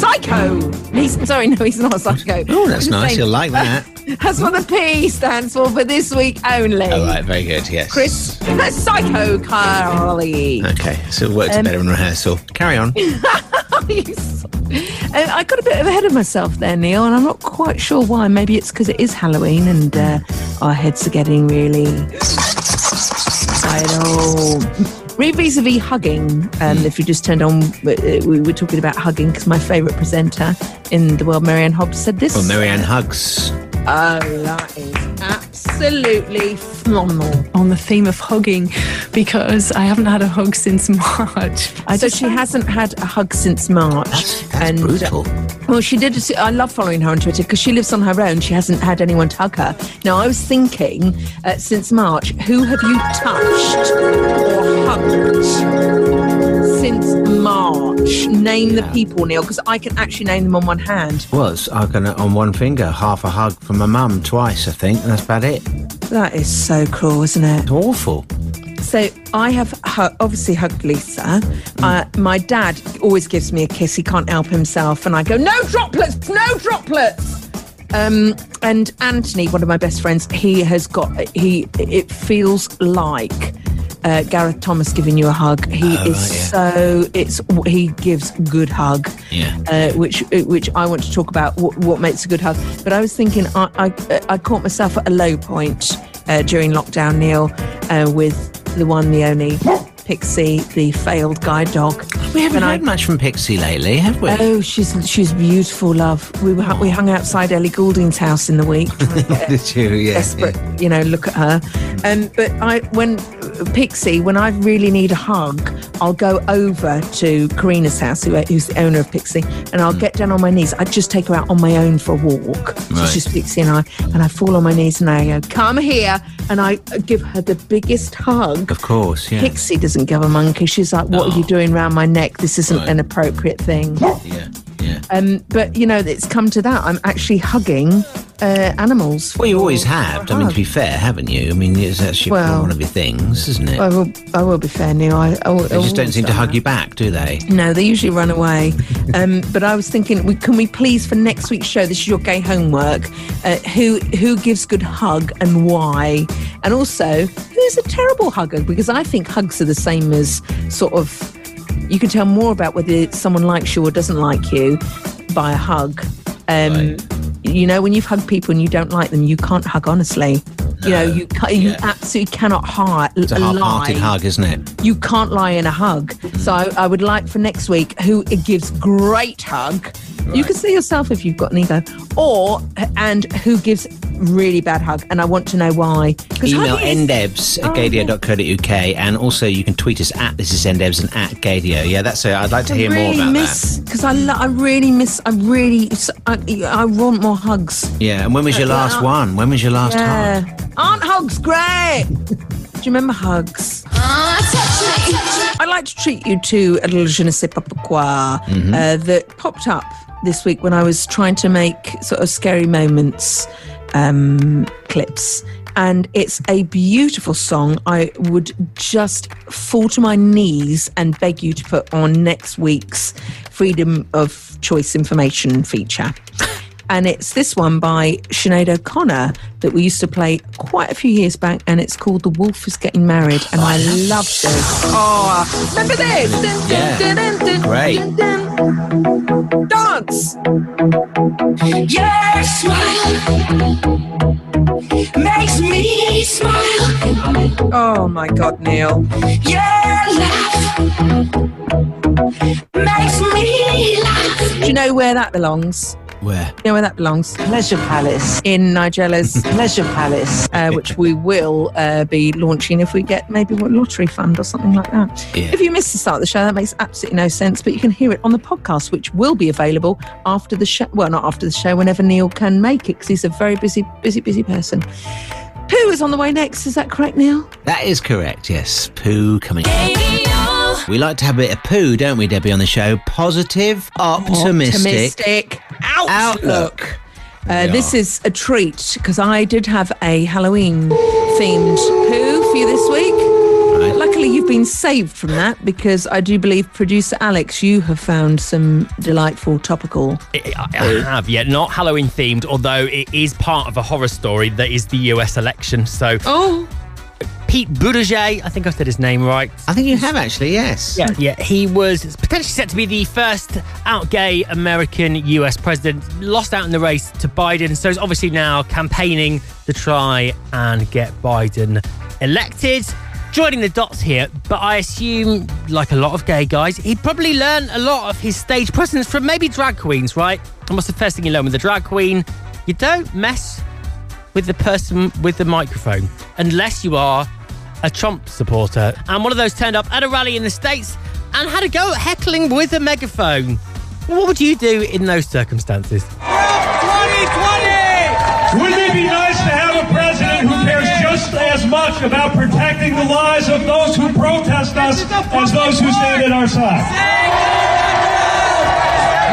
Psycho. He's, sorry, no, he's not a psycho. Oh, that's nice. saying- You'll like that. That's what the P stands for for this week only. All right, very good. Yes. Chris Psycho Carly. Okay, so it works Um, better in rehearsal. Carry on. Uh, I got a bit ahead of myself there, Neil, and I'm not quite sure why. Maybe it's because it is Halloween and uh, our heads are getting really. I know. Re vis a vis hugging. Um, if you just turned on, uh, we were talking about hugging because my favourite presenter in the world, Mary Anne Hobbs, said this. Well, Marianne hugs. Oh, that is absolutely phenomenal. On the theme of hugging, because I haven't had a hug since March. I so she hasn't had a hug since March. That's and brutal. Well, she did. I love following her on Twitter because she lives on her own. She hasn't had anyone to hug her. Now, I was thinking uh, since March, who have you touched or hugged since Name the people, Neil, because I can actually name them on one hand. Was I gonna on one finger, half a hug from my mum twice, I think, and that's about it. That is so cruel, isn't it? It's awful. So I have hu- obviously hugged Lisa. Uh, my dad always gives me a kiss. He can't help himself, and I go, "No droplets, no droplets." Um, and Anthony, one of my best friends, he has got he. It feels like uh, Gareth Thomas giving you a hug. He Oh, is right, so it's he gives good hug. Yeah. Uh, which which I want to talk about what, what makes a good hug. But I was thinking I I, I caught myself at a low point uh, during lockdown, Neil, uh, with the one, the only Pixie, the failed guide dog. We haven't And I- heard much from Pixie lately, have we? Oh, she's she's beautiful, love. We were, we hung outside Ellie Goulding's house in the week. trying to get a Did you? Yeah. desperate, you know, look at her. Um, but I, when Pixie, when I really need a hug, I'll go over to Karina's house, who, who's the owner of Pixie, and I'll get down on my knees. I just take her out on my own for a walk. So Right. it's just Pixie and I, and I fall on my knees and I go, "Come here," and I give her the biggest hug. Of course, yeah. Pixie doesn't give a monkey. She's like, "What are you doing around my neck? This isn't Right. an appropriate thing." Yeah, yeah. Um, but you know, it's come to that. I'm actually hugging uh, animals. Well, you always have. I mean, to be fair, haven't you? I mean, it's actually Well- one of your things, isn't it? I will. I will be fair, Neil. I, I, they just don't seem to hug you back, do they? No, they usually run away. Um, but I was thinking, we, can we please for next week's show? This is your gay homework. Uh, who who gives good hug and why? And also, who's a terrible hugger? Because I think hugs are the same as sort of. You can tell more about whether someone likes you or doesn't like you by a hug. Um, You know, when you've hugged people and you don't like them, you can't hug honestly. You know, you ca- you absolutely cannot hi- It's a lie hug, isn't it? you can't lie in a hug. Mm. So I, I would like for next week who gives great hug You can see yourself if you've got an ego, or and who gives really bad hug, and I want to know why. Email ndebs at Oh, gaydio.co.uk and also you can tweet us at this is ndebs and at gaydio. Yeah, that's it. I'd like to hear I more really about miss because I, lo- I really miss. I really. I, I want more hugs. Yeah, and when was your last one? When was your last yeah. hug? Aren't hugs great? Do you remember hugs? I'd like to treat you to a little je ne sais pas pourquoi Mm-hmm. uh, that popped up this week when I was trying to make sort of scary moments um, clips. And it's a beautiful song. I would just fall to my knees and beg you to put on next week's Freedom of Choice Information feature. And it's this one by Sinead O'Connor that we used to play quite a few years back, and it's called The Wolf is Getting Married. And I love this. Oh, remember this? Dun, dun, dun, dun, Great. Dance! Your smile makes me smile. Oh my God, Neil. Your laugh makes me laugh. Do you know where that belongs? Where? You know where that belongs? Pleasure Palace. In Nigella's Pleasure Palace. uh, which we will uh, be launching if we get maybe a lottery fund or something like that. Yeah. If you missed the start of the show, that makes absolutely no sense, but you can hear it on the podcast, which will be available after the show. Well, not after the show, whenever Neil can make it, because he's a very busy, busy, busy person. Pooh is on the way next. Is that correct, Neil? That is correct, yes. Poo coming. We like to have a bit of poo, don't we, Debbie, on the show? Positive, optimistic, Optimistic outlook. outlook. Uh, We this is a treat because I did have a Halloween themed poo for you this week. Luckily, you've been saved from that because I do believe producer Alex, you have found some delightful topical. I I have, yeah, not Halloween themed, although it is part of a horror story that is the US election. So, oh, Pete Buttigieg, I think I said his name right. I think you have actually, yes. Yeah, yeah, he was potentially set to be the first out gay American US president, lost out in the race to Biden, so he's obviously now campaigning to try and get Biden elected. Joining the dots here, but I assume, like a lot of gay guys, he probably learned a lot of his stage presence from maybe drag queens, right? And what's the first thing you learn with a drag queen? You don't mess with the person with the microphone unless you are a Trump supporter. And one of those turned up at a rally in the States and had a go at heckling with a megaphone. What would you do in those circumstances? 2020! Wouldn't it be nice to have a president who cares just as much about protecting the lives of those who protest us as those who stand at our side?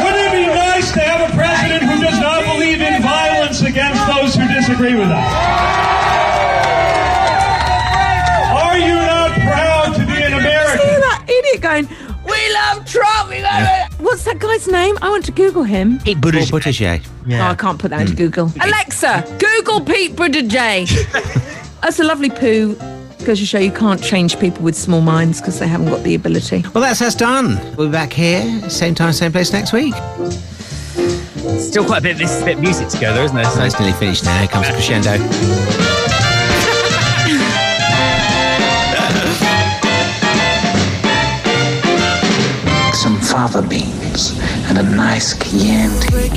Wouldn't it be nice to have a president who does not believe in violence against those who disagree with us? That idiot going, We love Trump. We love it. What's that guy's name? I want to Google him. Pete Paul Buttigieg. Oh, I can't put that into hmm. Google. Alexa, Google Pete Buttigieg. That's a lovely poo. Goes to show you can't change people with small minds because they haven't got the ability. Well, that's us done. We'll be back here, same time, same place next week. Still quite a bit of this bit of music to go, though, isn't there? So it's nearly finished now. Here comes crescendo. Fava beans and a nice Chianti.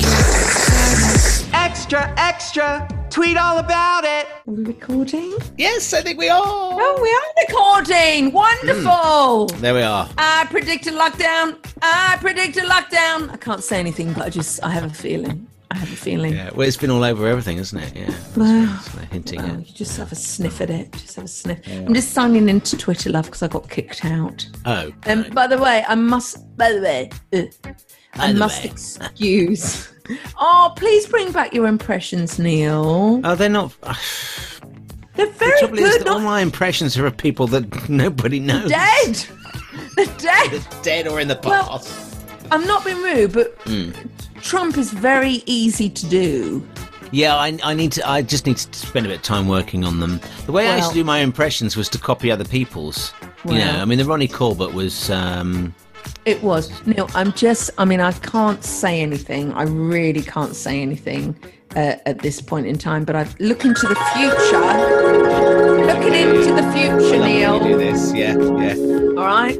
Extra, extra, tweet all about it. Are we recording? Yes, I think we are. Oh, we are recording. Wonderful. Hmm. There we are. I predict a lockdown. I predict a lockdown. I can't say anything, but I just, I have a feeling. I have a feeling. Yeah, well, it's been all over everything, isn't it? Yeah. Well, It's like hinting well, at. you just have a sniff at it. Just have a sniff. I'm just signing into Twitter, love, because I got kicked out. Oh. Um, by the way, I must. By the way, uh, I the must way. excuse. oh, please bring back your impressions, Neil. Oh, they're not. They're very The very trouble is good. that all my impressions are of people that nobody knows. Dead. They're dead. Dead or in the past. Well- past. I'm not being rude, but Mm. Trump is very easy to do. Yeah, I, I need to. I just need to spend a bit of time working on them. The way I used to do my impressions was to copy other people's. you know, I mean, the Ronnie Corbett was. Um, It was. Neil, I'm just, I mean, I can't say anything. I really can't say anything uh, at this point in time, but I look into the future. Looking into the future, Neil. do this, yeah, yeah. All right.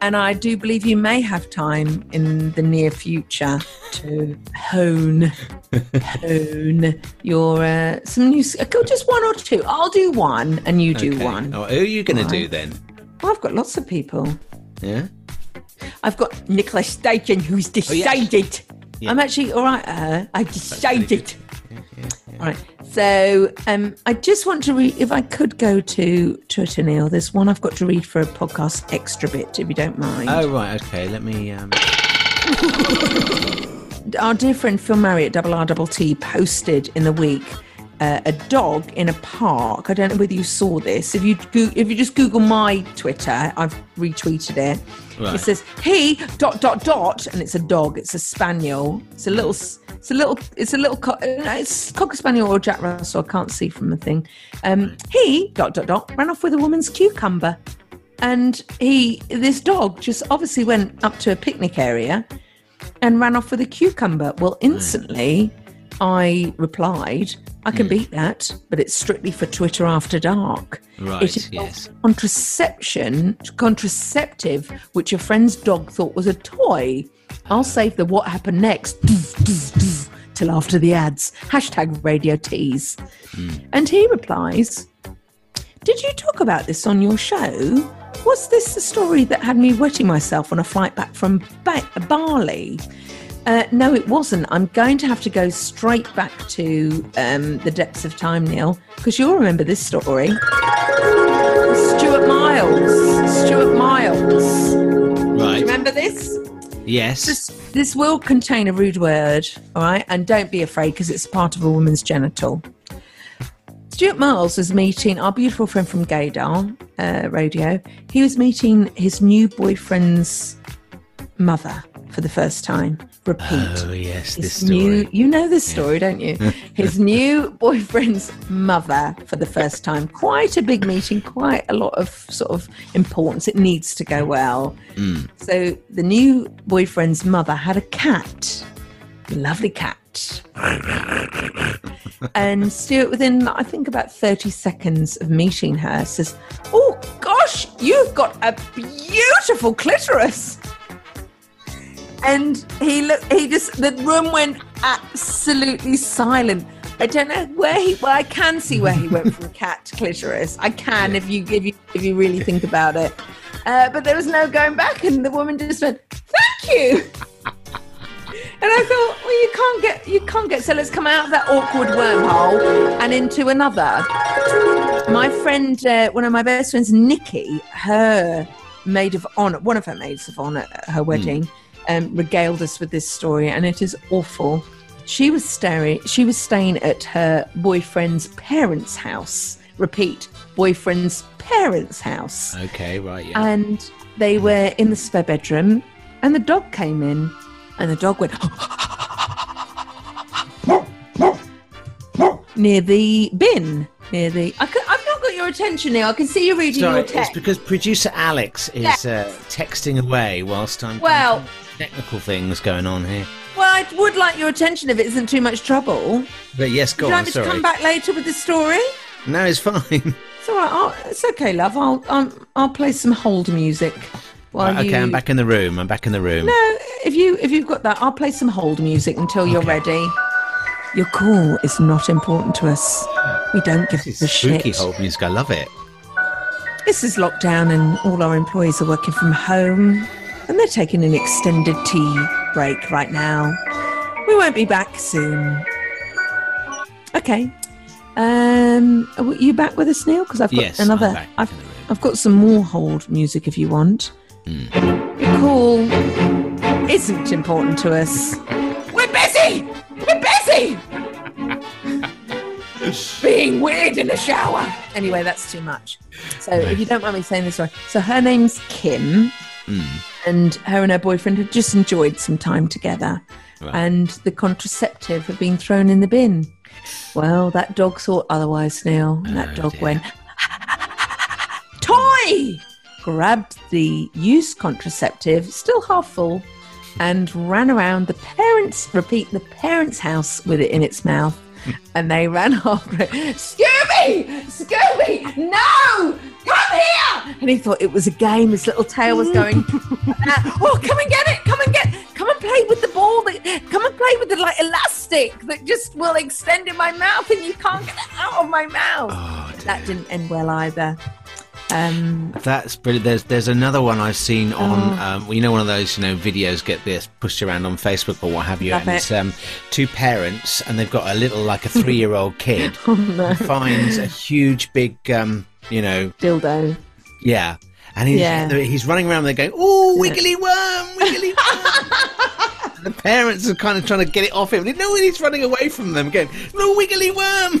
And I do believe you may have time in the near future to hone, hone your uh, some new. Go just one or two. I'll do one, and you do Okay. one. Oh, who are you going to do then? Well, I've got lots of people. Yeah. I've got Nicola Sturgeon, who's Oh, yeah. decided. Yeah. I'm actually all right. Uh, I decided. All right. So um, I just want to read. If I could go to Twitter, Neil, there's one I've got to read for a podcast extra bit, if you don't mind. Oh right, okay. Let me. Um... Our dear friend Phil Murray at Double R Double T posted in the week uh, a dog in a park. I don't know whether you saw this. If you go- if you just Google my Twitter, I've retweeted it. Right. It says he dot dot dot, and it's a dog. It's a spaniel. It's a little. It's a little. It's a little. Co- uh, it's cocker spaniel or Jack Russell. I can't see from the thing. Um, he dot dot dot ran off with a woman's cucumber, and he this dog just obviously went up to a picnic area and ran off with a cucumber. Well, instantly I replied, I can beat that, but it's strictly for Twitter after dark. Right, It is yes. contraception, contraceptive, which a friend's dog thought was a toy. I'll save the what happened next till after the ads. Hashtag radio tease. And he replies, Did you talk about this on your show? Was this the story that had me wetting myself on a flight back from ba- Bali? Uh, no, it wasn't. I'm going to have to go straight back to um, the depths of time, Neil, because you'll remember this story. Stuart Miles. Stuart Miles. Right. Remember this? Yes. This, this will contain a rude word, all right? And don't be afraid because it's part of a woman's genital. Stuart Miles was meeting our beautiful friend from Gaydar uh, Radio. He was meeting his new boyfriend's mother for the first time. Repeat. Oh yes, His this story. new, you know this story, don't you? His new boyfriend's mother for the first time. Quite a big meeting, quite a lot of sort of importance. It needs to go well. Mm. So the new boyfriend's mother had a cat, lovely cat. and Stuart, within I think about 30 seconds of meeting her, says, Oh gosh, you've got a beautiful clitoris. And he looked, he just, the room went absolutely silent. I don't know where he, well, I can see where he went from cat to clitoris. I can if you, if you, if you really think about it. Uh, but there was no going back, and the woman just went, "Thank you." And I thought, well, you can't get, you can't get. So let's come out of that awkward wormhole and into another. My friend, uh, one of my best friends, Nikki, her maid of honor, one of her maids of honor at her wedding, um, regaled us with this story, and it is awful. She was staring. She was staying at her boyfriend's parents' house. Repeat, boyfriend's parents' house Okay, right, yeah. and they were in the spare bedroom and the dog came in and the dog went near the bin near the I could, i've not got your attention now i can see you reading Sorry, your it's because producer Alex is uh, texting away whilst I'm well technical things going on here. well i would like your attention if it isn't too much trouble But yes, would go you on. like me to Sorry. come back later with the story No, it's fine. it's all right I'll, it's okay love i'll I'll, I'll play some hold music while Right, okay, you I'm back in the room. I'm back in the room. No, if you if you've got that, I'll play some hold music until you're ready. Your call is not important to us. We don't give a Spooky shit. hold music. I love it. This is lockdown, and all our employees are working from home, and they're taking an extended tea break right now. We won't be back soon. Okay. Um, are you back with us, Neil? Because I've got Yes, another. I've, I've got some more hold music if you want. Your call isn't important to us. We're busy. We're busy. Being weird in the shower. Anyway, that's too much. So, if you don't mind me saying this, right. So, her name's Kim, and her and her boyfriend had just enjoyed some time together, Right. and the contraceptive had been thrown in the bin. Well, that dog thought otherwise, Neil. That oh, dog went, toy! Grabbed the used contraceptive, still half full, and ran around the parents, repeat, the parents' house with it in its mouth. And they ran after it. Scooby! Scooby! No! Come here! And he thought it was a game. His little tail was going. oh, come and get it! Come and get! Come and play with the ball. That, come and play with the like elastic that just will extend in my mouth, and you can't get it out of my mouth. Oh, that didn't end well either. Um, That's brilliant. There's there's another one I've seen on. Oh. Um, well, you know, one of those you know videos get this pushed around on Facebook or what have you, Love and it. it's um, two parents and they've got a little like a three year old kid Oh, no. finds a huge big um, you know dildo. Yeah, and he's Yeah. he's running around there going, "Oh, wiggly worm, wiggly worm." The parents are kind of trying to get it off him. Know when he's running away from them, going, "No, wiggly worm."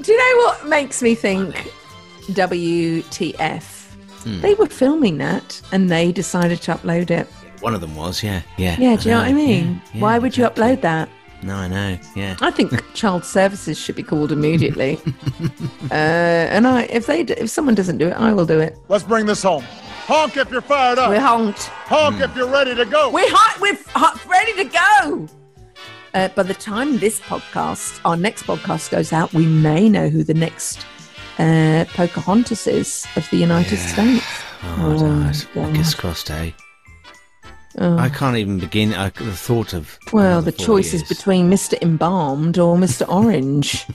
Do you know what makes me think WTF? Hmm. They were filming that and they decided to upload it. One of them was, yeah, yeah. Yeah, do you know what I mean? Yeah, Why would you upload that? No, I know. Yeah. I think child services should be called immediately. uh, and I, if they, d- if someone doesn't do it, I will do it. Let's bring this home. Honk if you're fired up. We're honked. Honk if you're ready to go. We're hot. We're hot, ready to go. Uh, by the time this podcast, our next podcast goes out, we may know who the next uh, Pocahontas is of the United States. Oh, I don't know. It's- God. Fingers crossed, eh? Oh. I can't even begin. I, the thought of Well, the choice is between Mr. Embalmed or Mr. Orange.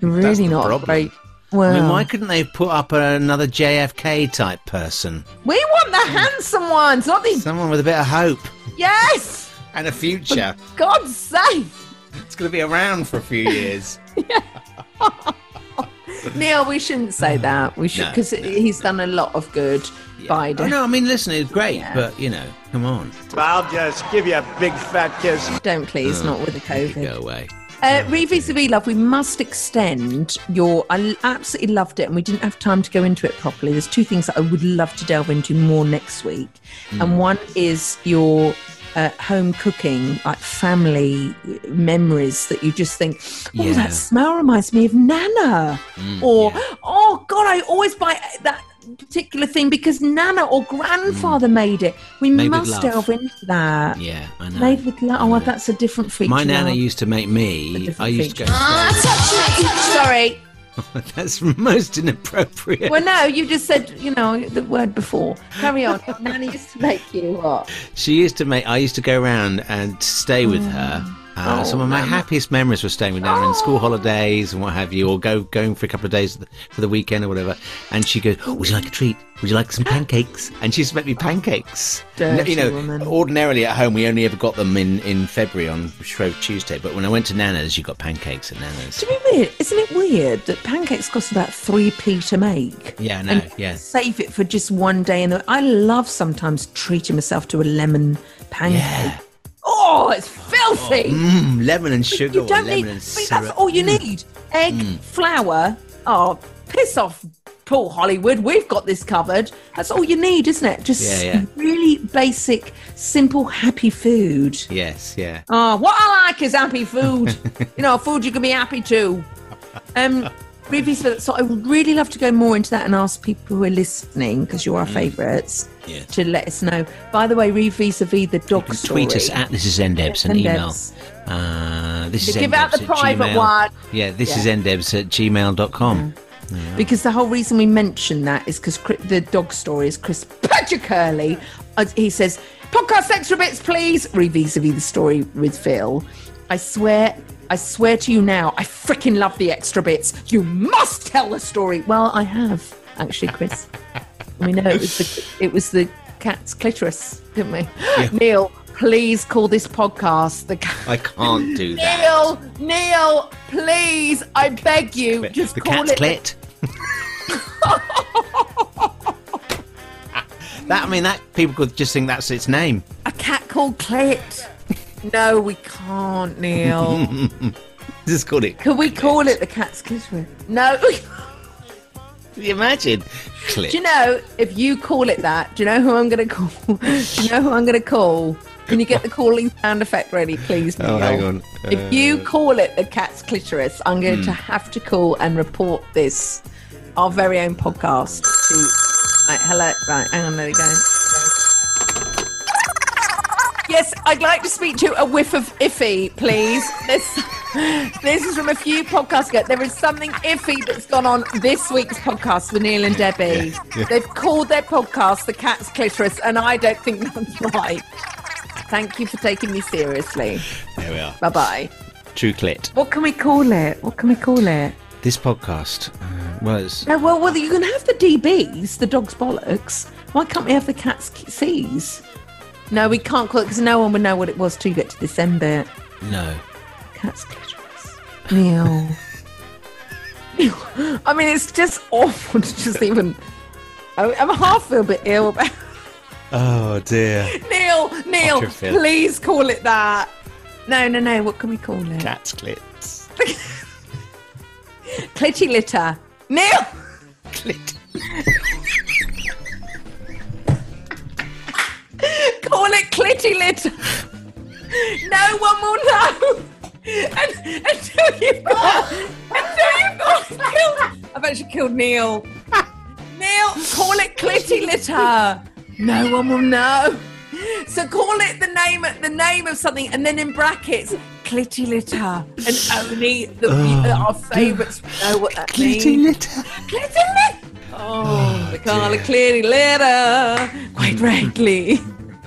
really not problem. great. I mean, why couldn't they put up another JFK type person? we want the handsome ones, not the Someone with a bit of hope yes. and a future. God's sake, It's going to be around for a few years. Neil. We shouldn't say that. We should No, because he's done a lot of good. Biden. Oh, no, I mean, listen, it's great, but, you know, come on. I'll just give you a big fat kiss. Don't please, Oh, not with the COVID. Go away. Uh, Revis Love, we must extend your. I absolutely loved it, and we didn't have time to go into it properly. There's two things that I would love to delve into more next week, Mm. and one is your uh, home cooking, like family memories that you just think, oh, Yeah. that smell reminds me of Nana, Mm, or oh God, I always buy that particular thing because Nana or grandfather made it. We Mm. Made must delve into that. Yeah, I know. Made with love. Oh, that's a different feature. My nana used to make me. I used to go. Touch me, Sorry. That's most inappropriate. Well, no, you just said, you know, the word before. Carry on. Nana used to make you what? She used to make. I used to go around and stay with her. Uh, Oh, some of my happiest memories were staying with Nana in school holidays and what have you, or go going for a couple of days for the weekend or whatever. And she goes, "Would you like a treat? Would you like some pancakes?" And she used to make me pancakes. Dirty you know, woman. ordinarily at home we only ever got them in in February on Shrove Tuesday, but when I went to Nana's, you got pancakes at Nana's. To be weird, isn't it weird that pancakes cost about three p to make? Yeah, I know. And Yeah. Save it for just one day. And I love sometimes treating myself to a lemon pancake. Oh, it's filthy. Mm, lemon and sugar, you don't lemon need. that's all you need. Egg, Mm. flour. Oh, piss off, Paul Hollywood. We've got this covered. That's all you need, isn't it? Just Yeah, yeah. really basic, simple, happy food. Yes, yeah. Oh, what I like is happy food. you know, food you can be happy to. Um, reviews for that. So I would really love to go more into that and ask people who are listening, because you're our favourites, Yes. to let us know. By the way, read vis-a-vis the dog story. Tweet us at this is ndebs and email. Uh, this is give out the private gmail. one. Yeah, this Yeah. is ndebs at gmail.com. Because the whole reason we mention that is because the dog story is Chris Curly. Uh, he says, podcast extra bits, please. Read vis-a-vis the story with Phil. I swear, I swear to you now, I freaking love the extra bits. You must tell the story. Well, I have actually, Chris. we know it was the it was the cat's clitoris, didn't we? Neil, please call this podcast the cat. I can't do that. Neil, Neil, please, I beg you, just the call cat's it. clit. that I mean, that people could just think that's its name. A cat called Clit. No, we can't, Neil. just called it. Can we call it the cat's clitoris? No. Can you imagine? Clit. do you know if you call it that? Do you know who I'm going to call? do you know who I'm going to call? Can you get the calling sound effect ready, please? Oh, hang on. If you Uh, call it the cat's clitoris, I'm going Hmm. to have to call and report this, our very own podcast. To, right, hello. Right, hang on. There we go. Yes, I'd like to speak to a whiff of iffy, please. There's, This is from a few podcasts ago. There is something iffy that's gone on this week's podcast with Neil and Debbie. Yeah, yeah. They've called their podcast The Cat's Clitoris, and I don't think that's right. Thank you for taking me seriously. There we are. Bye bye. True clit. What can we call it? What can we call it? This podcast uh, was. No, well, well, you can have the DBs, the dog's bollocks. Why can't we have the cat's C's? No, we can't call it because no one would know what it was till you get to this end bit. No. Cat's clitoris. Neil. Neil. I mean, it's just awful to just even. I, I'm half feel a bit ill about. Oh dear. Neil, Neil, please call it that. No, no, no. What can we call it? Cat's clits. Clitty litter. Neil. Clit. Call it clitty litter. No one will know. And, until you've got, until you've got killed. I've actually killed Neil. Neil, call it clitty litter. No one will know. So call it the name the name of something, and then in brackets, clitty litter, and only the, our favourites know what that means. Clitty litter. Clitty litter. Oh, oh they call it clitty litter. Quite rightly.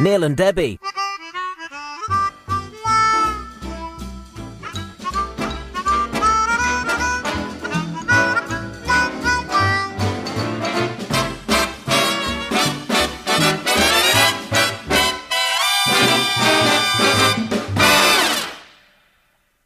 Neil and Debbie.